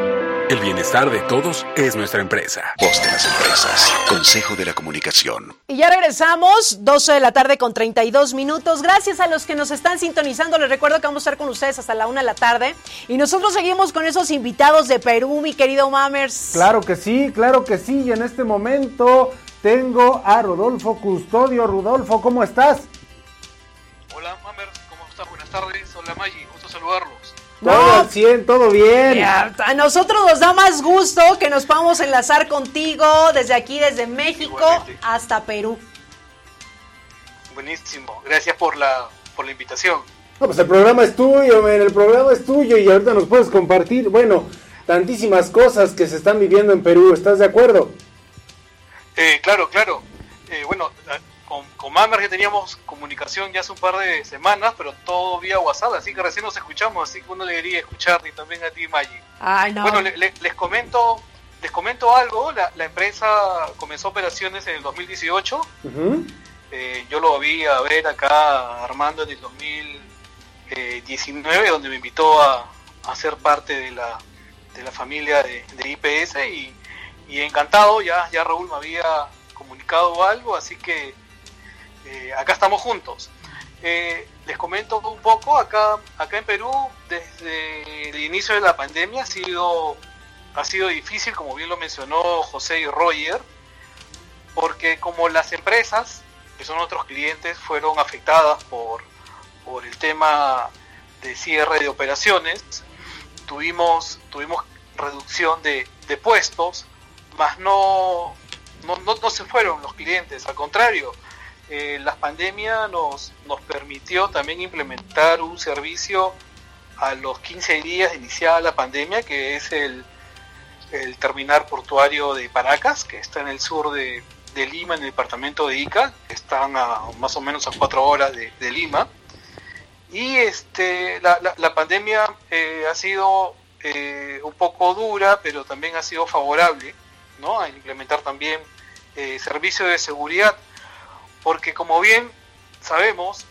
El bienestar de todos es nuestra empresa. Voz de las empresas. Consejo de la comunicación. Y ya regresamos, 12 de la tarde con 32 minutos. Gracias a los que nos están sintonizando. Les recuerdo que vamos a estar con ustedes hasta la 1 de la tarde. Y nosotros seguimos con esos invitados de Perú, mi querido Mammers. Claro que sí, claro que sí, y en este momento tengo a Rodolfo Custodio. Rodolfo, ¿cómo estás? Hola, Mamer, ¿cómo estás? Buenas tardes. Hola, Maggie, gusto saludarlos. No. Todo al 100, todo bien. Ya, A nosotros nos da más gusto que nos podamos enlazar contigo desde aquí, desde México Igualmente. hasta Perú. Buenísimo. Gracias por la, por la invitación. No, pues el programa es tuyo, men, el programa es tuyo y ahorita nos puedes compartir, bueno, tantísimas cosas que se están viviendo en Perú, ¿estás de acuerdo? Eh, claro, claro. Eh, bueno, con, con Mamer ya teníamos comunicación ya hace un par de semanas, pero todo vía WhatsApp, así que recién nos escuchamos, así que uno debería escucharte y también a ti, Maggie. Ay, no. Bueno, le- le- les comento les comento algo. La, la empresa comenzó operaciones en el 2018. Ujú. Eh, yo lo vi a ver acá Armando en el 2019, donde me invitó a, a ser parte de la, de la familia de, de IPS y, y encantado, ya, ya Raúl me había comunicado algo, así que eh, acá estamos juntos. Eh, les comento un poco, acá, acá en Perú, desde el inicio de la pandemia ha sido, ha sido difícil, como bien lo mencionó José y Roger, porque como las empresas, que son nuestros clientes, fueron afectadas por, por el tema de cierre de operaciones, tuvimos, tuvimos reducción de, de puestos, más no, no, no se fueron los clientes, al contrario, eh, la pandemia nos, nos permitió también implementar un servicio a los 15 días de iniciada la pandemia, que es el, el terminal portuario de Paracas, que está en el sur de, Lima, en el departamento de Ica, que están a más o menos a cuatro horas de, Lima. Y este, la, la, la pandemia eh, ha sido eh, un poco dura, pero también ha sido favorable ¿no? a implementar también eh, servicios de seguridad, porque como bien sabemos,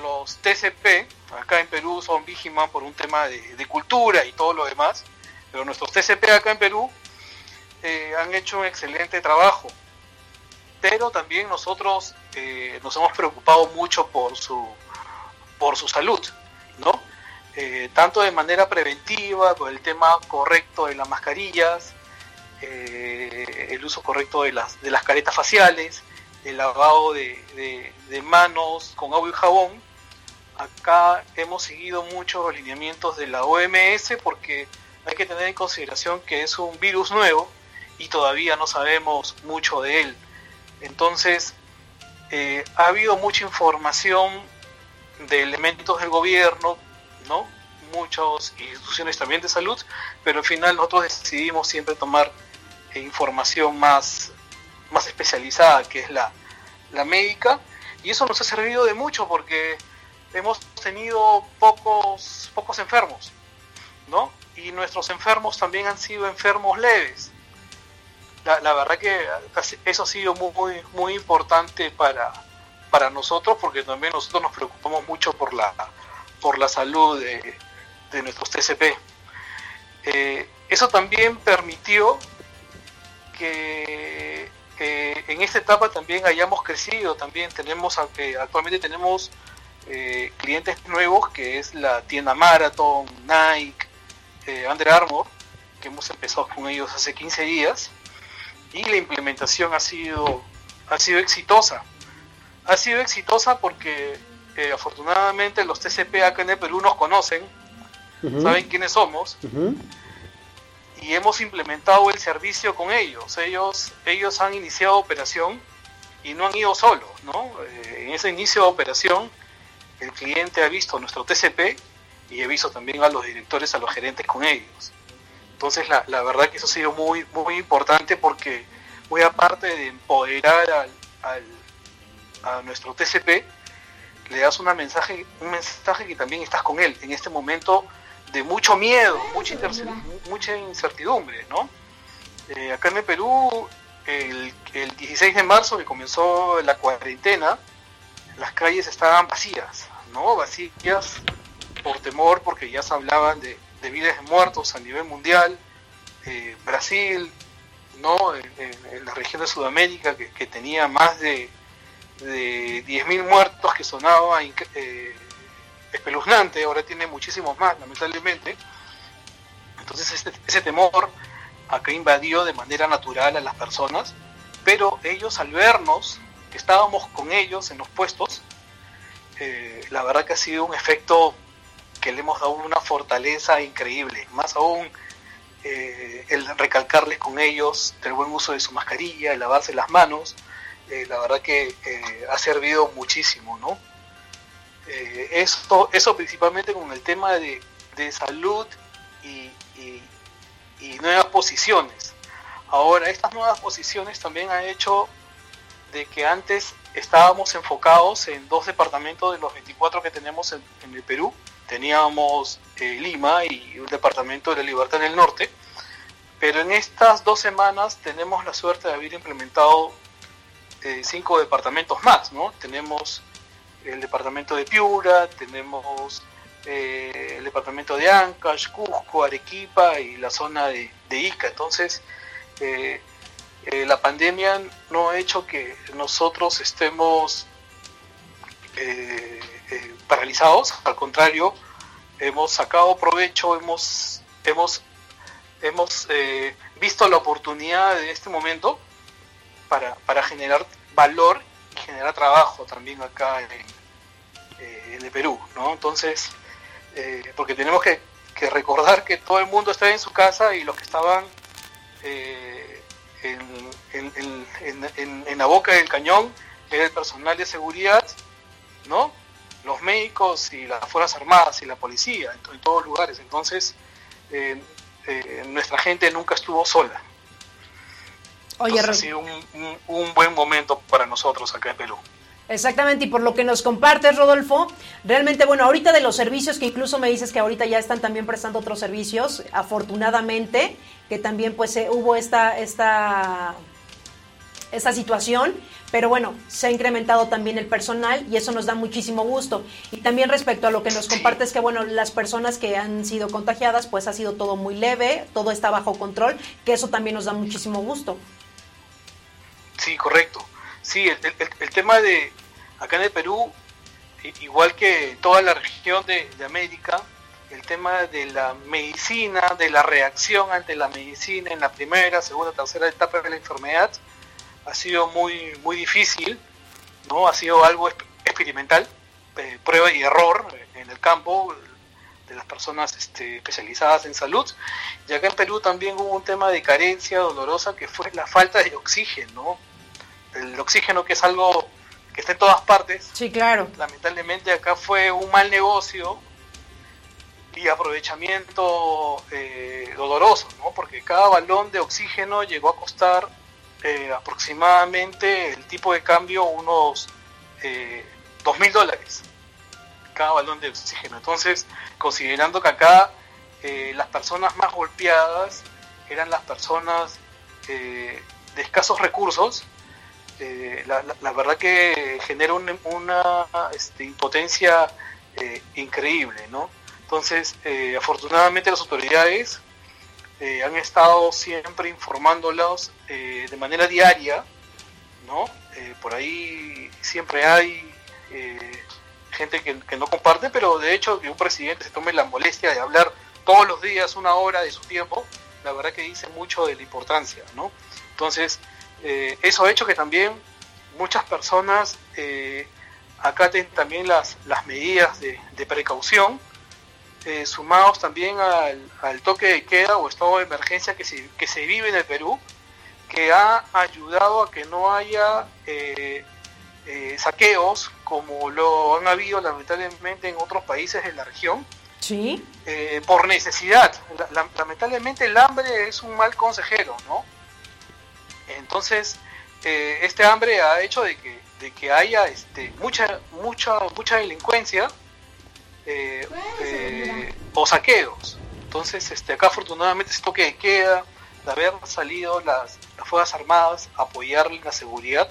los TCP acá en Perú son Vigiman por un tema de, cultura y todo lo demás, pero nuestros TCP acá en Perú eh, han hecho un excelente trabajo, pero también nosotros eh, nos hemos preocupado mucho por su, por su salud, ¿no? Eh, tanto de manera preventiva, con el tema correcto de las mascarillas, el uso correcto de las, de las caretas faciales, el lavado de, manos con agua y jabón. Acá hemos seguido mucho los lineamientos de la OMS porque hay que tener en consideración que es un virus nuevo y todavía no sabemos mucho de él. Entonces, eh, ha habido mucha información de elementos del gobierno, ¿no? Muchas instituciones también de salud, pero al final nosotros decidimos siempre tomar información más, más especializada, que es la, la médica, y eso nos ha servido de mucho porque hemos tenido pocos, pocos enfermos, ¿no? Y nuestros enfermos también han sido enfermos leves. La, la verdad que eso ha sido muy, muy importante para, para nosotros porque también nosotros nos preocupamos mucho por la, por la salud de, de nuestros TCP. Eh, eso también permitió que eh, en esta etapa también hayamos crecido, también tenemos, actualmente tenemos clientes nuevos que es la tienda Marathon, Nike, Under Armour, que hemos empezado con ellos hace 15 días y la implementación ha sido, ha sido exitosa. Ha sido exitosa porque eh, afortunadamente los TCP acá en el Perú nos conocen, saben quiénes somos y hemos implementado el servicio con ellos. Ellos, ellos han iniciado operación y no han ido solos, ¿no? Eh, en ese inicio de operación el cliente ha visto nuestro TCP y he visto también a los directores, a los gerentes con ellos. Entonces la, la verdad que eso ha sido muy, muy importante porque muy aparte de empoderar al, al, a nuestro TCP, le das una mensaje, un mensaje que también estás con él en este momento de mucho miedo, mucha, incertidumbre, ¿no? Eh, acá en el Perú, el, el 16 de marzo que comenzó la cuarentena, las calles estaban vacías, ¿no? Vacías por temor, porque ya se hablaban de vidas de muertos a nivel mundial, eh, Brasil, ¿no? En, la región de Sudamérica, que, tenía más de, de 10.000 muertos, que sonaba eh, espeluznante, ahora tiene muchísimos más, lamentablemente. Entonces este, ese temor acá invadió de manera natural a las personas, pero ellos al vernos, que estábamos con ellos en los puestos, eh, la verdad que ha sido un efecto que le hemos dado una fortaleza increíble, más aún eh, el recalcarles con ellos del buen uso de su mascarilla, el lavarse las manos, eh, la verdad que ha servido muchísimo, ¿no? Esto, eso principalmente con el tema de, salud y, y, nuevas posiciones. Ahora, estas nuevas posiciones también han hecho de que antes estábamos enfocados en dos departamentos de los 24 que tenemos en, en el Perú, teníamos eh, Lima y un departamento de la libertad en el norte, pero en estas dos semanas tenemos la suerte de haber implementado eh, cinco departamentos más, ¿no? Tenemos el departamento de Piura, tenemos eh, el departamento de Ancash, Cusco, Arequipa y la zona de, Ica. Entonces, la pandemia no ha hecho que nosotros estemos paralizados, al contrario, hemos sacado provecho, hemos, hemos, hemos eh, visto la oportunidad de este momento para, para generar valor generar trabajo también acá en, eh, el Perú, ¿no? Entonces, eh, porque tenemos que, recordar que todo el mundo está en su casa y los que estaban en, en, la boca del cañón era el personal de seguridad, ¿no? los médicos y las Fuerzas Armadas y la policía en, todos lugares. Entonces, eh, eh, nuestra gente nunca estuvo sola. Oye, ha sido un, buen momento para nosotros acá en Perú. Exactamente, y por lo que nos compartes, Rodolfo, realmente, bueno, ahorita de los servicios que incluso me dices que ahorita ya están también prestando otros servicios, afortunadamente, que también pues eh, hubo esta, esta, esta situación, pero bueno, se ha incrementado también el personal y eso nos da muchísimo gusto. Y también respecto a lo que nos compartes, que bueno, las personas que han sido contagiadas, pues ha sido todo muy leve, todo está bajo control, que eso también nos da muchísimo gusto. Sí, correcto. Sí, el, tema de acá en el Perú, igual que toda la región de, América, el tema de la medicina, de la reacción ante la medicina en la primera, segunda, tercera etapa de la enfermedad, ha sido muy, muy difícil, ¿no? Ha sido algo experimental, eh, prueba y error en el campo de las personas este, especializadas en salud. Y acá en Perú también hubo un tema de carencia dolorosa que fue la falta de oxígeno. El oxígeno que es algo que está en todas partes. Sí, claro. Lamentablemente acá fue un mal negocio y aprovechamiento eh, doloroso, ¿no? Porque cada balón de oxígeno llegó a costar eh, aproximadamente el tipo de cambio unos eh, dos mil dólares cada balón de oxígeno. Entonces, considerando que acá eh, las personas más golpeadas eran las personas de escasos recursos, la, verdad que genera una este, impotencia increíble, ¿no? Entonces, afortunadamente las autoridades han estado siempre informándolos eh, de manera diaria ¿no? Eh, por ahí siempre hay eh, gente que, no comparte, pero de hecho que un presidente se tome la molestia de hablar todos los días una hora de su tiempo, la verdad que dice mucho de la importancia, ¿no? Entonces, eh, eso ha hecho que también muchas personas eh, acaten también las, las medidas de, de precaución, eh, sumados también al, al, toque de queda o estado de emergencia que se, que se vive en el Perú, que ha ayudado a que no haya saqueos como lo han habido lamentablemente en otros países de la región. Sí. Eh, por necesidad. La, la, lamentablemente el hambre es un mal consejero, ¿no? Entonces, eh, este hambre ha hecho de que, de que haya este, mucha, mucha, mucha delincuencia eh, eh, o saqueos. Entonces, este, acá afortunadamente se toque de queda, de haber salido las, las Fuerzas Armadas a apoyar la seguridad,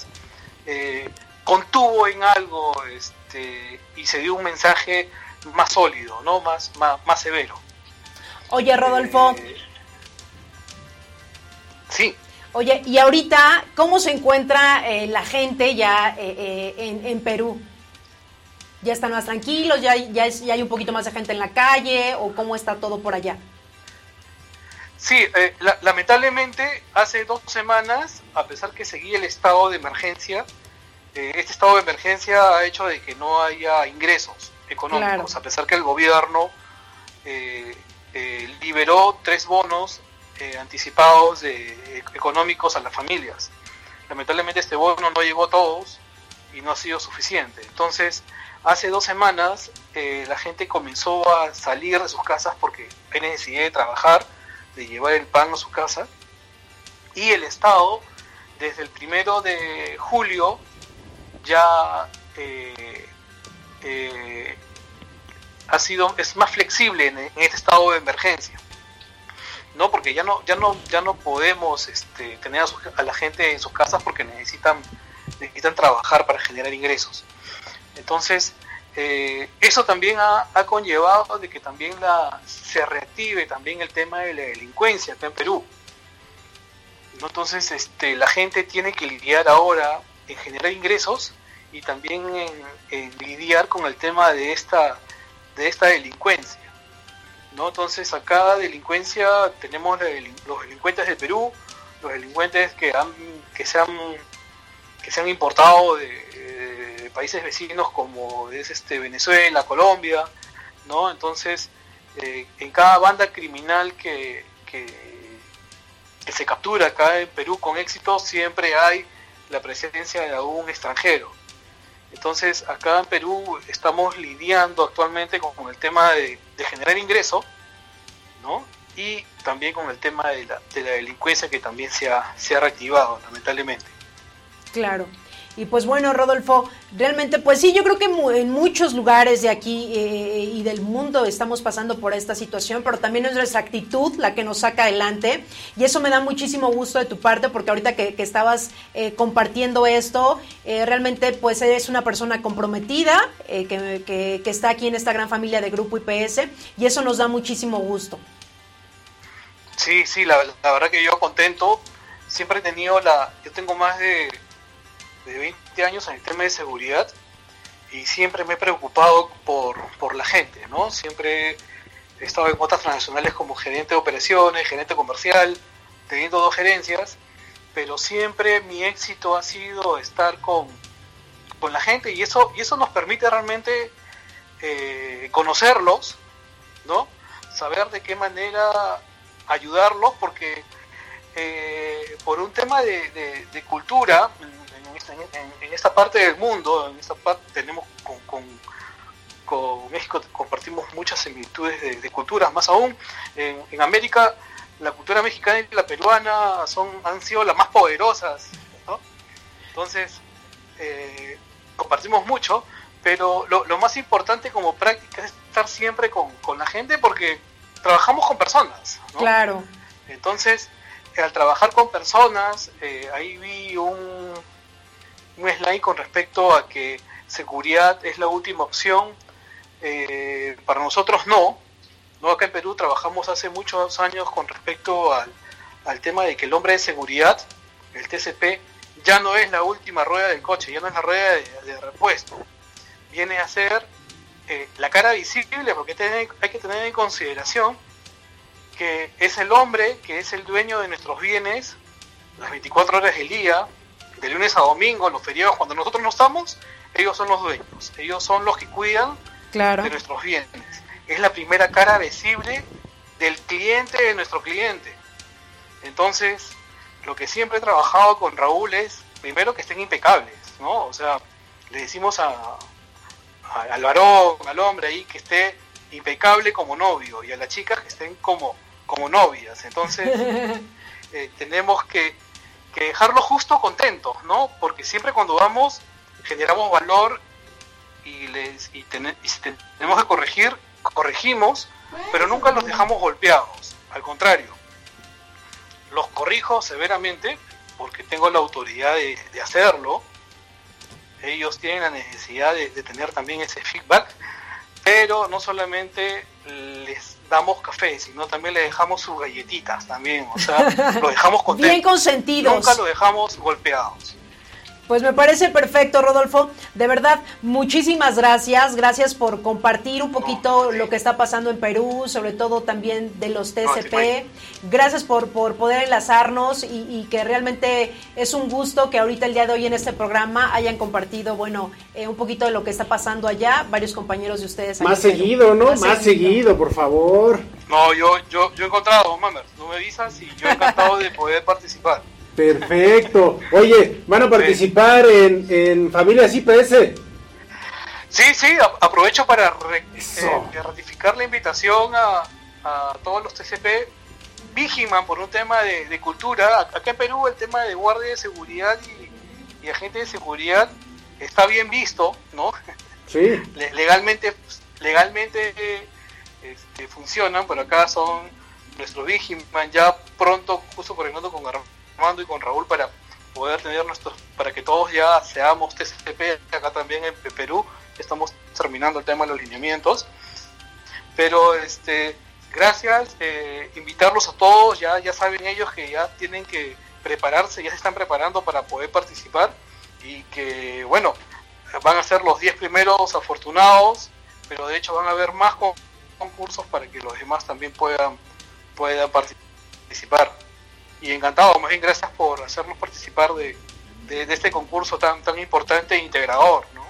eh, contuvo en algo este, y se dio un mensaje más sólido, ¿no? Más, más, más severo. Oye, Rodolfo. Eh, sí. Oye, y ahorita, ¿cómo se encuentra eh, la gente ya eh, en, en, Perú? ¿Ya están más tranquilos? ¿Ya, ya, es, ¿Ya, hay un poquito más de gente en la calle? ¿O cómo está todo por allá? Sí, la, lamentablemente hace dos semanas, a pesar que seguía el estado de emergencia, este estado de emergencia ha hecho de que no haya ingresos económicos, claro. a pesar que el gobierno liberó tres bonos eh, anticipados económicos a las familias. Lamentablemente este bono no llegó a todos y no ha sido suficiente. Entonces, hace dos semanas eh, la gente comenzó a salir de sus casas porque hay necesidad de trabajar, de llevar el pan a su casa. Y el Estado, desde el primero de julio, ya eh, ha sido, es más flexible en, este estado de emergencia. ¿no? Porque ya no, ya no, ya no podemos este, tener a, su, a, la gente en sus casas porque necesitan, necesitan trabajar para generar ingresos. Entonces, eh, eso también ha, ha, conllevado de que también la, se reactive también el tema de la delincuencia acá en Perú. Entonces, este, la gente tiene que lidiar ahora en generar ingresos y también en, lidiar con el tema de esta, de esta delincuencia. ¿no? Entonces acá delincuencia tenemos los delincuentes del Perú, los delincuentes que han que se han que se han importado de, países vecinos como es este Venezuela, Colombia, ¿no? Entonces eh, en cada banda criminal que, que se captura acá en Perú con éxito siempre hay la presencia de algún extranjero. Entonces, acá en Perú estamos lidiando actualmente con, el tema de, de, generar ingreso, ¿no? Y también con el tema de la, de la delincuencia que también se ha, se ha reactivado, lamentablemente. Claro. Y pues bueno, Rodolfo, realmente pues sí, yo creo que en muchos lugares de aquí eh, y del mundo estamos pasando por esta situación, pero también es nuestra actitud la que nos saca adelante y eso me da muchísimo gusto de tu parte porque ahorita que, que estabas eh, compartiendo esto, eh, realmente pues eres una persona comprometida eh, que, que, que está aquí en esta gran familia de Grupo IPS y eso nos da muchísimo gusto. Sí, sí, la verdad que yo contento, siempre he tenido la, yo tengo más de de 20 años en el tema de seguridad y siempre me he preocupado por, por la gente, ¿no? Siempre he estado en otras transnacionales como gerente de operaciones, gerente comercial, teniendo dos gerencias, pero siempre mi éxito ha sido estar con, con la gente y eso, y eso nos permite realmente eh, conocerlos, ¿no? Saber de qué manera ayudarlos, porque eh, por un tema de, de, de cultura, en, en, esta parte del mundo, en esta parte tenemos con, con, con México compartimos muchas similitudes de, de culturas, más aún en, en, América la cultura mexicana y la peruana son han sido las más poderosas, ¿no? entonces eh, compartimos mucho, pero lo, lo, más importante como práctica es estar siempre con, con la gente porque trabajamos con personas, ¿no? Claro. Entonces, al trabajar con personas, eh, ahí vi un, un slide con respecto a que seguridad es la última opción. Eh, para nosotros no. no. Acá en Perú trabajamos hace muchos años con respecto al, al, tema de que el hombre de seguridad, el TCP, ya no es la última rueda del coche, ya no es la rueda de, repuesto. Viene a ser eh, la cara visible, porque hay que tener en consideración que es el hombre que es el dueño de nuestros bienes las 24 horas del día, de lunes a domingo, los feriados, cuando nosotros no estamos, ellos son los dueños, ellos son los que cuidan de nuestros bienes. Es la primera cara visible del cliente de nuestro cliente. Entonces, lo que siempre he trabajado con Raúl es, primero, que estén impecables, ¿no? O sea, le decimos a, al varón, al hombre ahí, que esté impecable como novio y a las chicas que estén como, como novias. Entonces, eh, tenemos que, que dejarlo justo contentos, ¿no? Porque siempre cuando vamos generamos valor y, les, y, si tenemos que corregir, corregimos, pero nunca los dejamos golpeados. Al contrario, los corrijo severamente porque tengo la autoridad de, hacerlo. Ellos tienen la necesidad de, tener también ese feedback, pero no solamente les damos café, sino también les dejamos sus galletitas también, o sea, lo dejamos contentos. Bien consentidos. Nunca lo dejamos golpeados. Pues me parece perfecto, Rodolfo. De verdad, muchísimas gracias. Gracias por compartir un poquito lo que está pasando en Perú, sobre todo también de los TCP. Gracias por, por poder enlazarnos y, que realmente es un gusto que ahorita el día de hoy en este programa hayan compartido, bueno, eh, un poquito de lo que está pasando allá, varios compañeros de ustedes. Más seguido, ¿no? Más, seguido. por favor. No, yo, yo, yo he encontrado, Mamer, tú me avisas y yo he encantado de poder participar. Perfecto. Oye, ¿van a participar en, en Familias IPS? Sí, sí, aprovecho para eh, ratificar la invitación a, a, todos los TCP. Vigiman por un tema de, cultura. Acá en Perú el tema de guardia de seguridad y, y agente de seguridad está bien visto, ¿no? Sí. legalmente legalmente este, funcionan, por acá son nuestro Vigiman, ya pronto, justo coordinando con y con Raúl para poder tener nuestros, para que todos ya seamos TCP, acá también en Perú, estamos terminando el tema de los lineamientos, pero este, gracias, eh, invitarlos a todos, ya, ya saben ellos que ya tienen que prepararse, ya se están preparando para poder participar. Y que, bueno, van a ser los 10 primeros afortunados, pero de hecho van a haber más concursos para que los demás también puedan, puedan participar y encantado, más bien gracias por hacernos participar de, este concurso tan, tan importante e integrador. ¿no?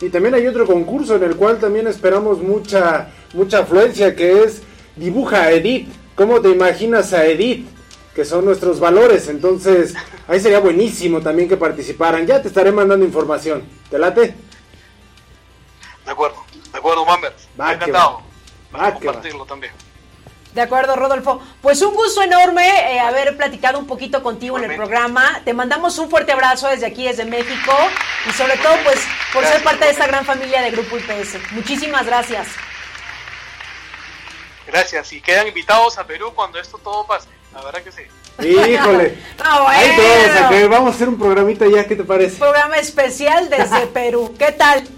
Y también hay otro concurso en el cual también esperamos mucha, mucha afluencia, que es Dibuja a Edith. ¿Cómo te imaginas a Edith? Que son nuestros valores. Entonces, ahí sería buenísimo también que participaran. Ya te estaré mandando información. ¿Te late? De acuerdo, de acuerdo, Mamber. encantado. Va, compartirlo también. De acuerdo, Rodolfo. Pues un gusto enorme eh, haber platicado un poquito contigo en el programa. Te mandamos un fuerte abrazo desde aquí, desde México. Y sobre todo, pues, por ser parte de esta gran familia de Grupo IPS. Muchísimas gracias. Gracias. Y quedan invitados a Perú cuando esto todo pase. La verdad que sí. Híjole. Ahí todos, vamos a hacer un programita ya, ¿qué te parece? Programa especial desde Perú. ¿Qué tal?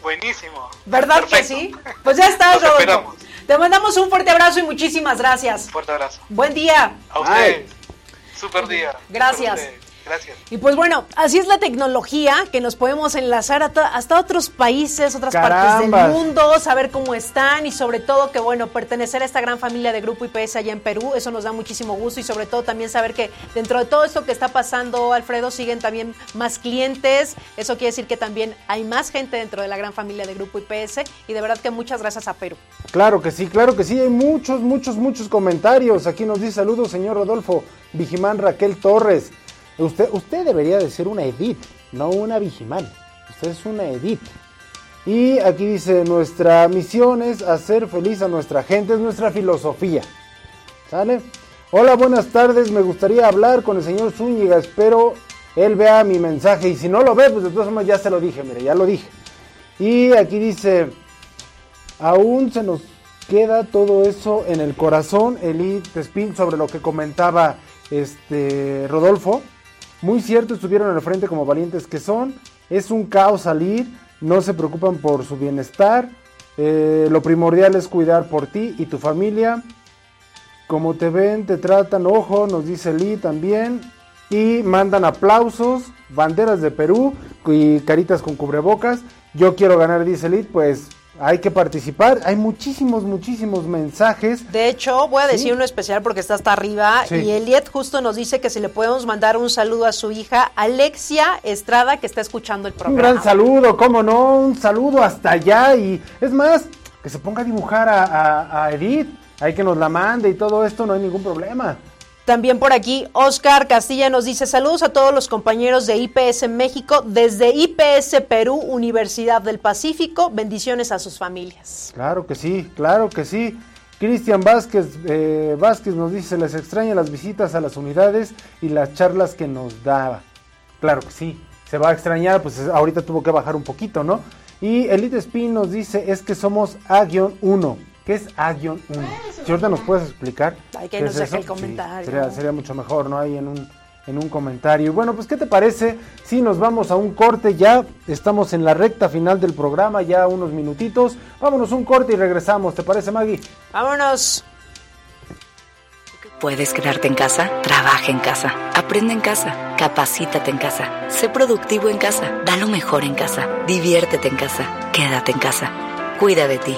Buenísimo. ¿Verdad que sí? Pues ya está, Rodolfo. Te mandamos un fuerte abrazo y muchísimas gracias. Fuerte abrazo. Buen día. A usted. Super día. Gracias. Gracias. Y pues bueno, así es la tecnología, que nos podemos enlazar hasta otros países, otras partes del mundo, saber cómo están y sobre todo que bueno, pertenecer a esta gran familia de Grupo IPS allá en Perú, eso nos da muchísimo gusto y sobre todo también saber que dentro de todo esto que está pasando, Alfredo, siguen también más clientes, eso quiere decir que también hay más gente dentro de la gran familia de Grupo IPS y de verdad que muchas gracias a Perú. Claro que sí, claro que sí, hay muchos, muchos, muchos comentarios. Aquí nos dice saludos, señor Rodolfo, Vigimán Raquel Torres. Usted, usted debería de ser una Edith, no una Vigimán. Usted es una Edith. Y aquí dice, nuestra misión es hacer feliz a nuestra gente, es nuestra filosofía. ¿Sale? Hola, buenas tardes, me gustaría hablar con el señor Zúñiga, espero él vea mi mensaje y si no lo ve, pues de todas formas ya se lo dije, mire, ya lo dije. Y aquí dice, aún se nos queda todo eso en el corazón, Elite Spin, sobre lo que comentaba este Rodolfo. Muy cierto, estuvieron al frente como valientes que son. Es un caos salir, no se preocupan por su bienestar. Eh, lo primordial es cuidar por ti y tu familia. Como te ven, te tratan, ojo, nos dice Lee también. y mandan aplausos, banderas de Perú y caritas con cubrebocas. Yo quiero ganar, dice Elite, pues hay que participar. Hay muchísimos, muchísimos mensajes. De hecho, voy a decir uno especial porque está hasta arriba. Sí. Y Eliet justo nos dice que si le podemos mandar un saludo a su hija, Alexia Estrada, que está escuchando el Un programa. gran saludo, cómo no, un saludo hasta allá y es más, que se ponga a dibujar a, a- a Edith, hay que nos la mande y todo esto, no hay ningún problema. También por aquí, Oscar Castilla nos dice saludos a todos los compañeros de IPS México desde IPS Perú, Universidad del Pacífico. Bendiciones a sus familias. Claro que sí, claro que sí. Cristian Vázquez, eh, Vázquez nos dice, les extraña las visitas a las unidades y las charlas que nos daba. Claro que sí, se va a extrañar, pues es- ahorita tuvo que bajar un poquito, ¿no? Y Elite Spin nos dice, es que somos A-1. ¿Qué es A-1? Si ahorita nos puedes explicar. Ay, que nos deje el sí, comentario. sería, sería mucho mejor, ¿no? Ahí en un, en un comentario. Y bueno, pues ¿qué te parece si nos vamos a un corte? Ya estamos en la recta final del programa, ya unos minutitos. Vámonos un corte y regresamos. ¿Te parece, Maggie? Vámonos. Puedes quedarte en casa, trabaja en casa, aprende en casa, capacítate en casa, sé productivo en casa, da lo mejor en casa, diviértete en casa, quédate en casa, cuida de ti,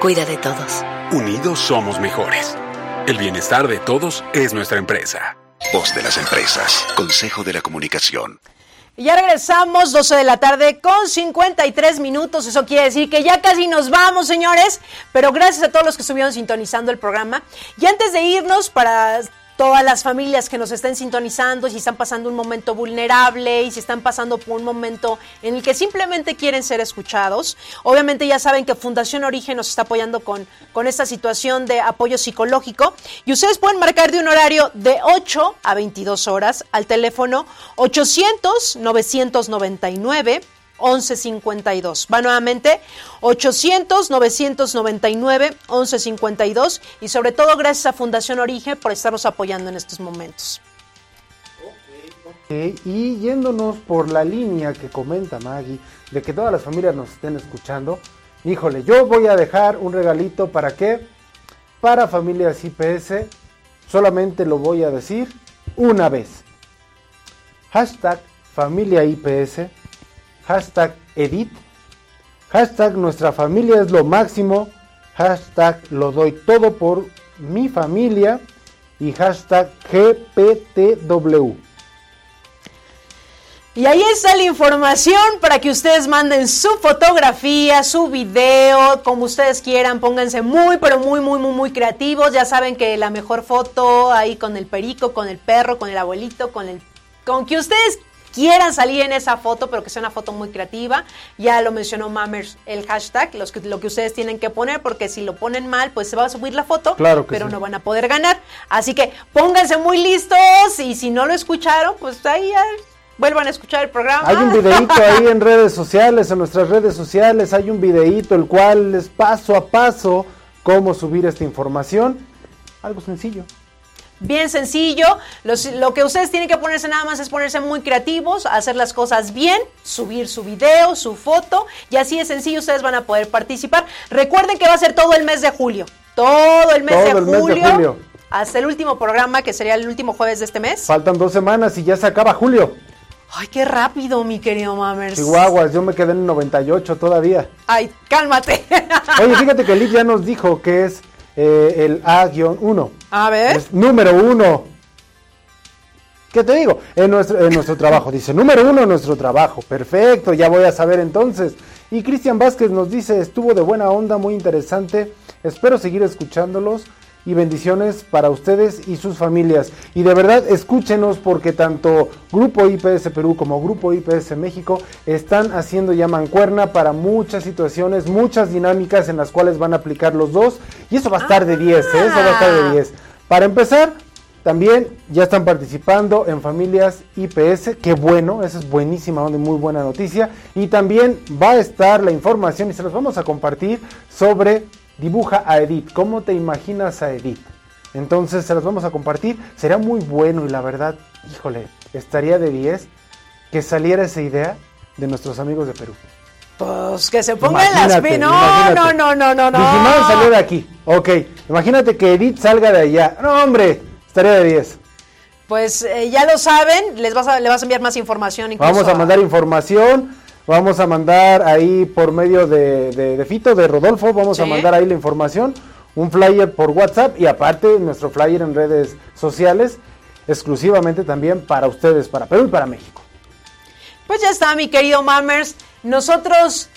cuida de todos. Unidos somos mejores. El bienestar de todos es nuestra empresa. Voz de las empresas. Consejo de la comunicación. Y Ya regresamos, 12 de la tarde con 53 minutos. Eso quiere decir que ya casi nos vamos, señores. Pero gracias a todos los que estuvieron sintonizando el programa. Y antes de irnos, para todas las familias que nos estén sintonizando, si están pasando un momento vulnerable y si están pasando por un momento en el que simplemente quieren ser escuchados, obviamente ya saben que Fundación Origen nos está apoyando con, con esta situación de apoyo psicológico. Y ustedes pueden marcar de un horario de 8 a 22 horas al teléfono 800-999. 1152. Va nuevamente 800-999-1152 y sobre todo gracias a Fundación Origen por estarnos apoyando en estos momentos. Ok, y yéndonos por la línea que comenta Maggie, de que todas las familias nos estén escuchando, híjole, yo voy a dejar un regalito para qué? Para familias IPS, solamente lo voy a decir una vez. Hashtag familia IPS, hashtag edit, hashtag nuestra familia es lo máximo, hashtag lo doy todo por mi familia y hashtag GPTW. Y ahí está la información para que ustedes manden su fotografía, su video, como ustedes quieran, pónganse muy, pero muy, muy, muy, muy creativos. Ya saben que la mejor foto ahí con el perico, con el perro, con el abuelito, con el... Con que ustedes quieran salir en esa foto, pero que sea una foto muy creativa. Ya lo mencionó Mammers el hashtag, los que, lo que ustedes tienen que poner, porque si lo ponen mal, pues se va a subir la foto, Claro que pero sí. no van a poder ganar. Así que pónganse muy listos y si no lo escucharon, pues ahí ya vuelvan a escuchar el programa. Hay un videíto ahí en redes sociales, en nuestras redes sociales, hay un videíto el cual es paso a paso cómo subir esta información. Algo sencillo. Bien sencillo, Los- lo que ustedes tienen que ponerse nada más es ponerse muy creativos, hacer las cosas bien, subir su video, su foto y así de sencillo ustedes van a poder participar. Recuerden que va a ser todo el mes de julio, todo el mes, Todo de, el mes de julio, hasta el último programa que sería el último jueves de este mes. Faltan dos semanas y ya se acaba julio. Ay, qué rápido, mi querido Mammers. Chihuahuas, yo me quedé en 98 todavía. Ay, cálmate. Oye, fíjate que Lick ya nos dijo que es eh, el A-1. A ver. Es número uno. ¿Qué te digo? En nuestro, en nuestro trabajo. Dice, número uno en nuestro trabajo. Perfecto, ya voy a saber entonces. Y Cristian Vázquez nos dice, estuvo de buena onda, muy interesante. Espero seguir escuchándolos. Y bendiciones para ustedes y sus familias. Y de verdad, escúchenos porque tanto Grupo IPS Perú como Grupo IPS México están haciendo ya mancuerna para muchas situaciones, muchas dinámicas en las cuales van a aplicar los dos. Y eso va a estar de 10, ¿eh? Eso va a estar de 10. Para empezar, también ya están participando en familias IPS, qué bueno, esa es buenísima, muy buena noticia. Y también va a estar la información y se los vamos a compartir sobre dibuja a Edith, cómo te imaginas a Edith. Entonces se los vamos a compartir, será muy bueno y la verdad, híjole, estaría de 10 que saliera esa idea de nuestros amigos de Perú. Pues que se pongan las Imagínate, pi- No, no, no, no, no, no. Digimon salió de aquí, ok, imagínate que Edith salga de allá, no hombre, estaría de 10. pues eh, ya lo saben, les vas a, le vas a enviar más información. Incluso Vamos a mandar información, vamos a mandar ahí por medio de, de- de Fito, de Rodolfo, vamos a mandar ahí la información, un flyer por WhatsApp y aparte nuestro flyer en redes sociales, exclusivamente también para ustedes, para Perú y para México. Pues ya está, mi querido Mammers. Nosotros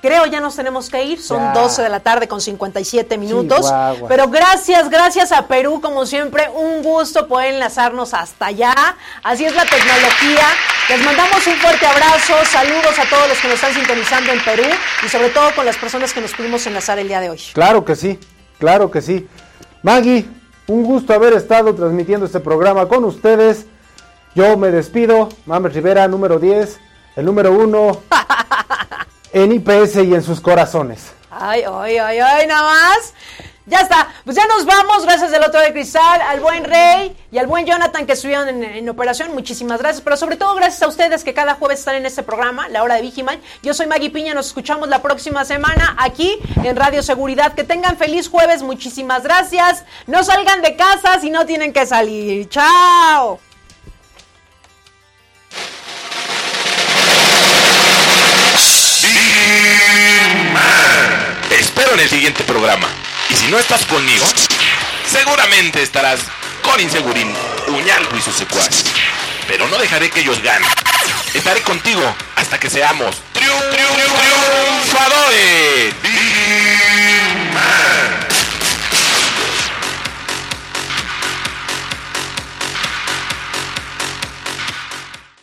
creo ya nos tenemos que ir. Son Ya. 12 de la tarde con 57 minutos. Chihuahua. Pero gracias, gracias a Perú, como siempre, un gusto poder enlazarnos hasta allá. Así es la tecnología. Les mandamos un fuerte abrazo, saludos a todos los que nos están sintonizando en Perú y sobre todo con las personas que nos pudimos enlazar el día de hoy. Claro que sí, claro que sí. Maggie, un gusto haber estado transmitiendo este programa con ustedes. Yo me despido, Mames Rivera, número 10, el número 1 en IPS y en sus corazones. Ay, ay, ay, ay, nada más. Ya está, pues ya nos vamos, gracias del otro de cristal, al buen Rey y al buen Jonathan que estuvieron en, operación, muchísimas gracias, pero sobre todo gracias a ustedes que cada jueves están en este programa, La Hora de Vigiman. Yo soy Maggie Piña, nos escuchamos la próxima semana aquí en Radio Seguridad. Que tengan feliz jueves, muchísimas gracias. No salgan de casa si no tienen que salir. Chao. Te espero en el siguiente programa. Y si no estás conmigo, seguramente estarás con Insegurín, Uñalco y sus secuaces. Pero no dejaré que ellos ganen. Estaré contigo hasta que seamos triunfadores.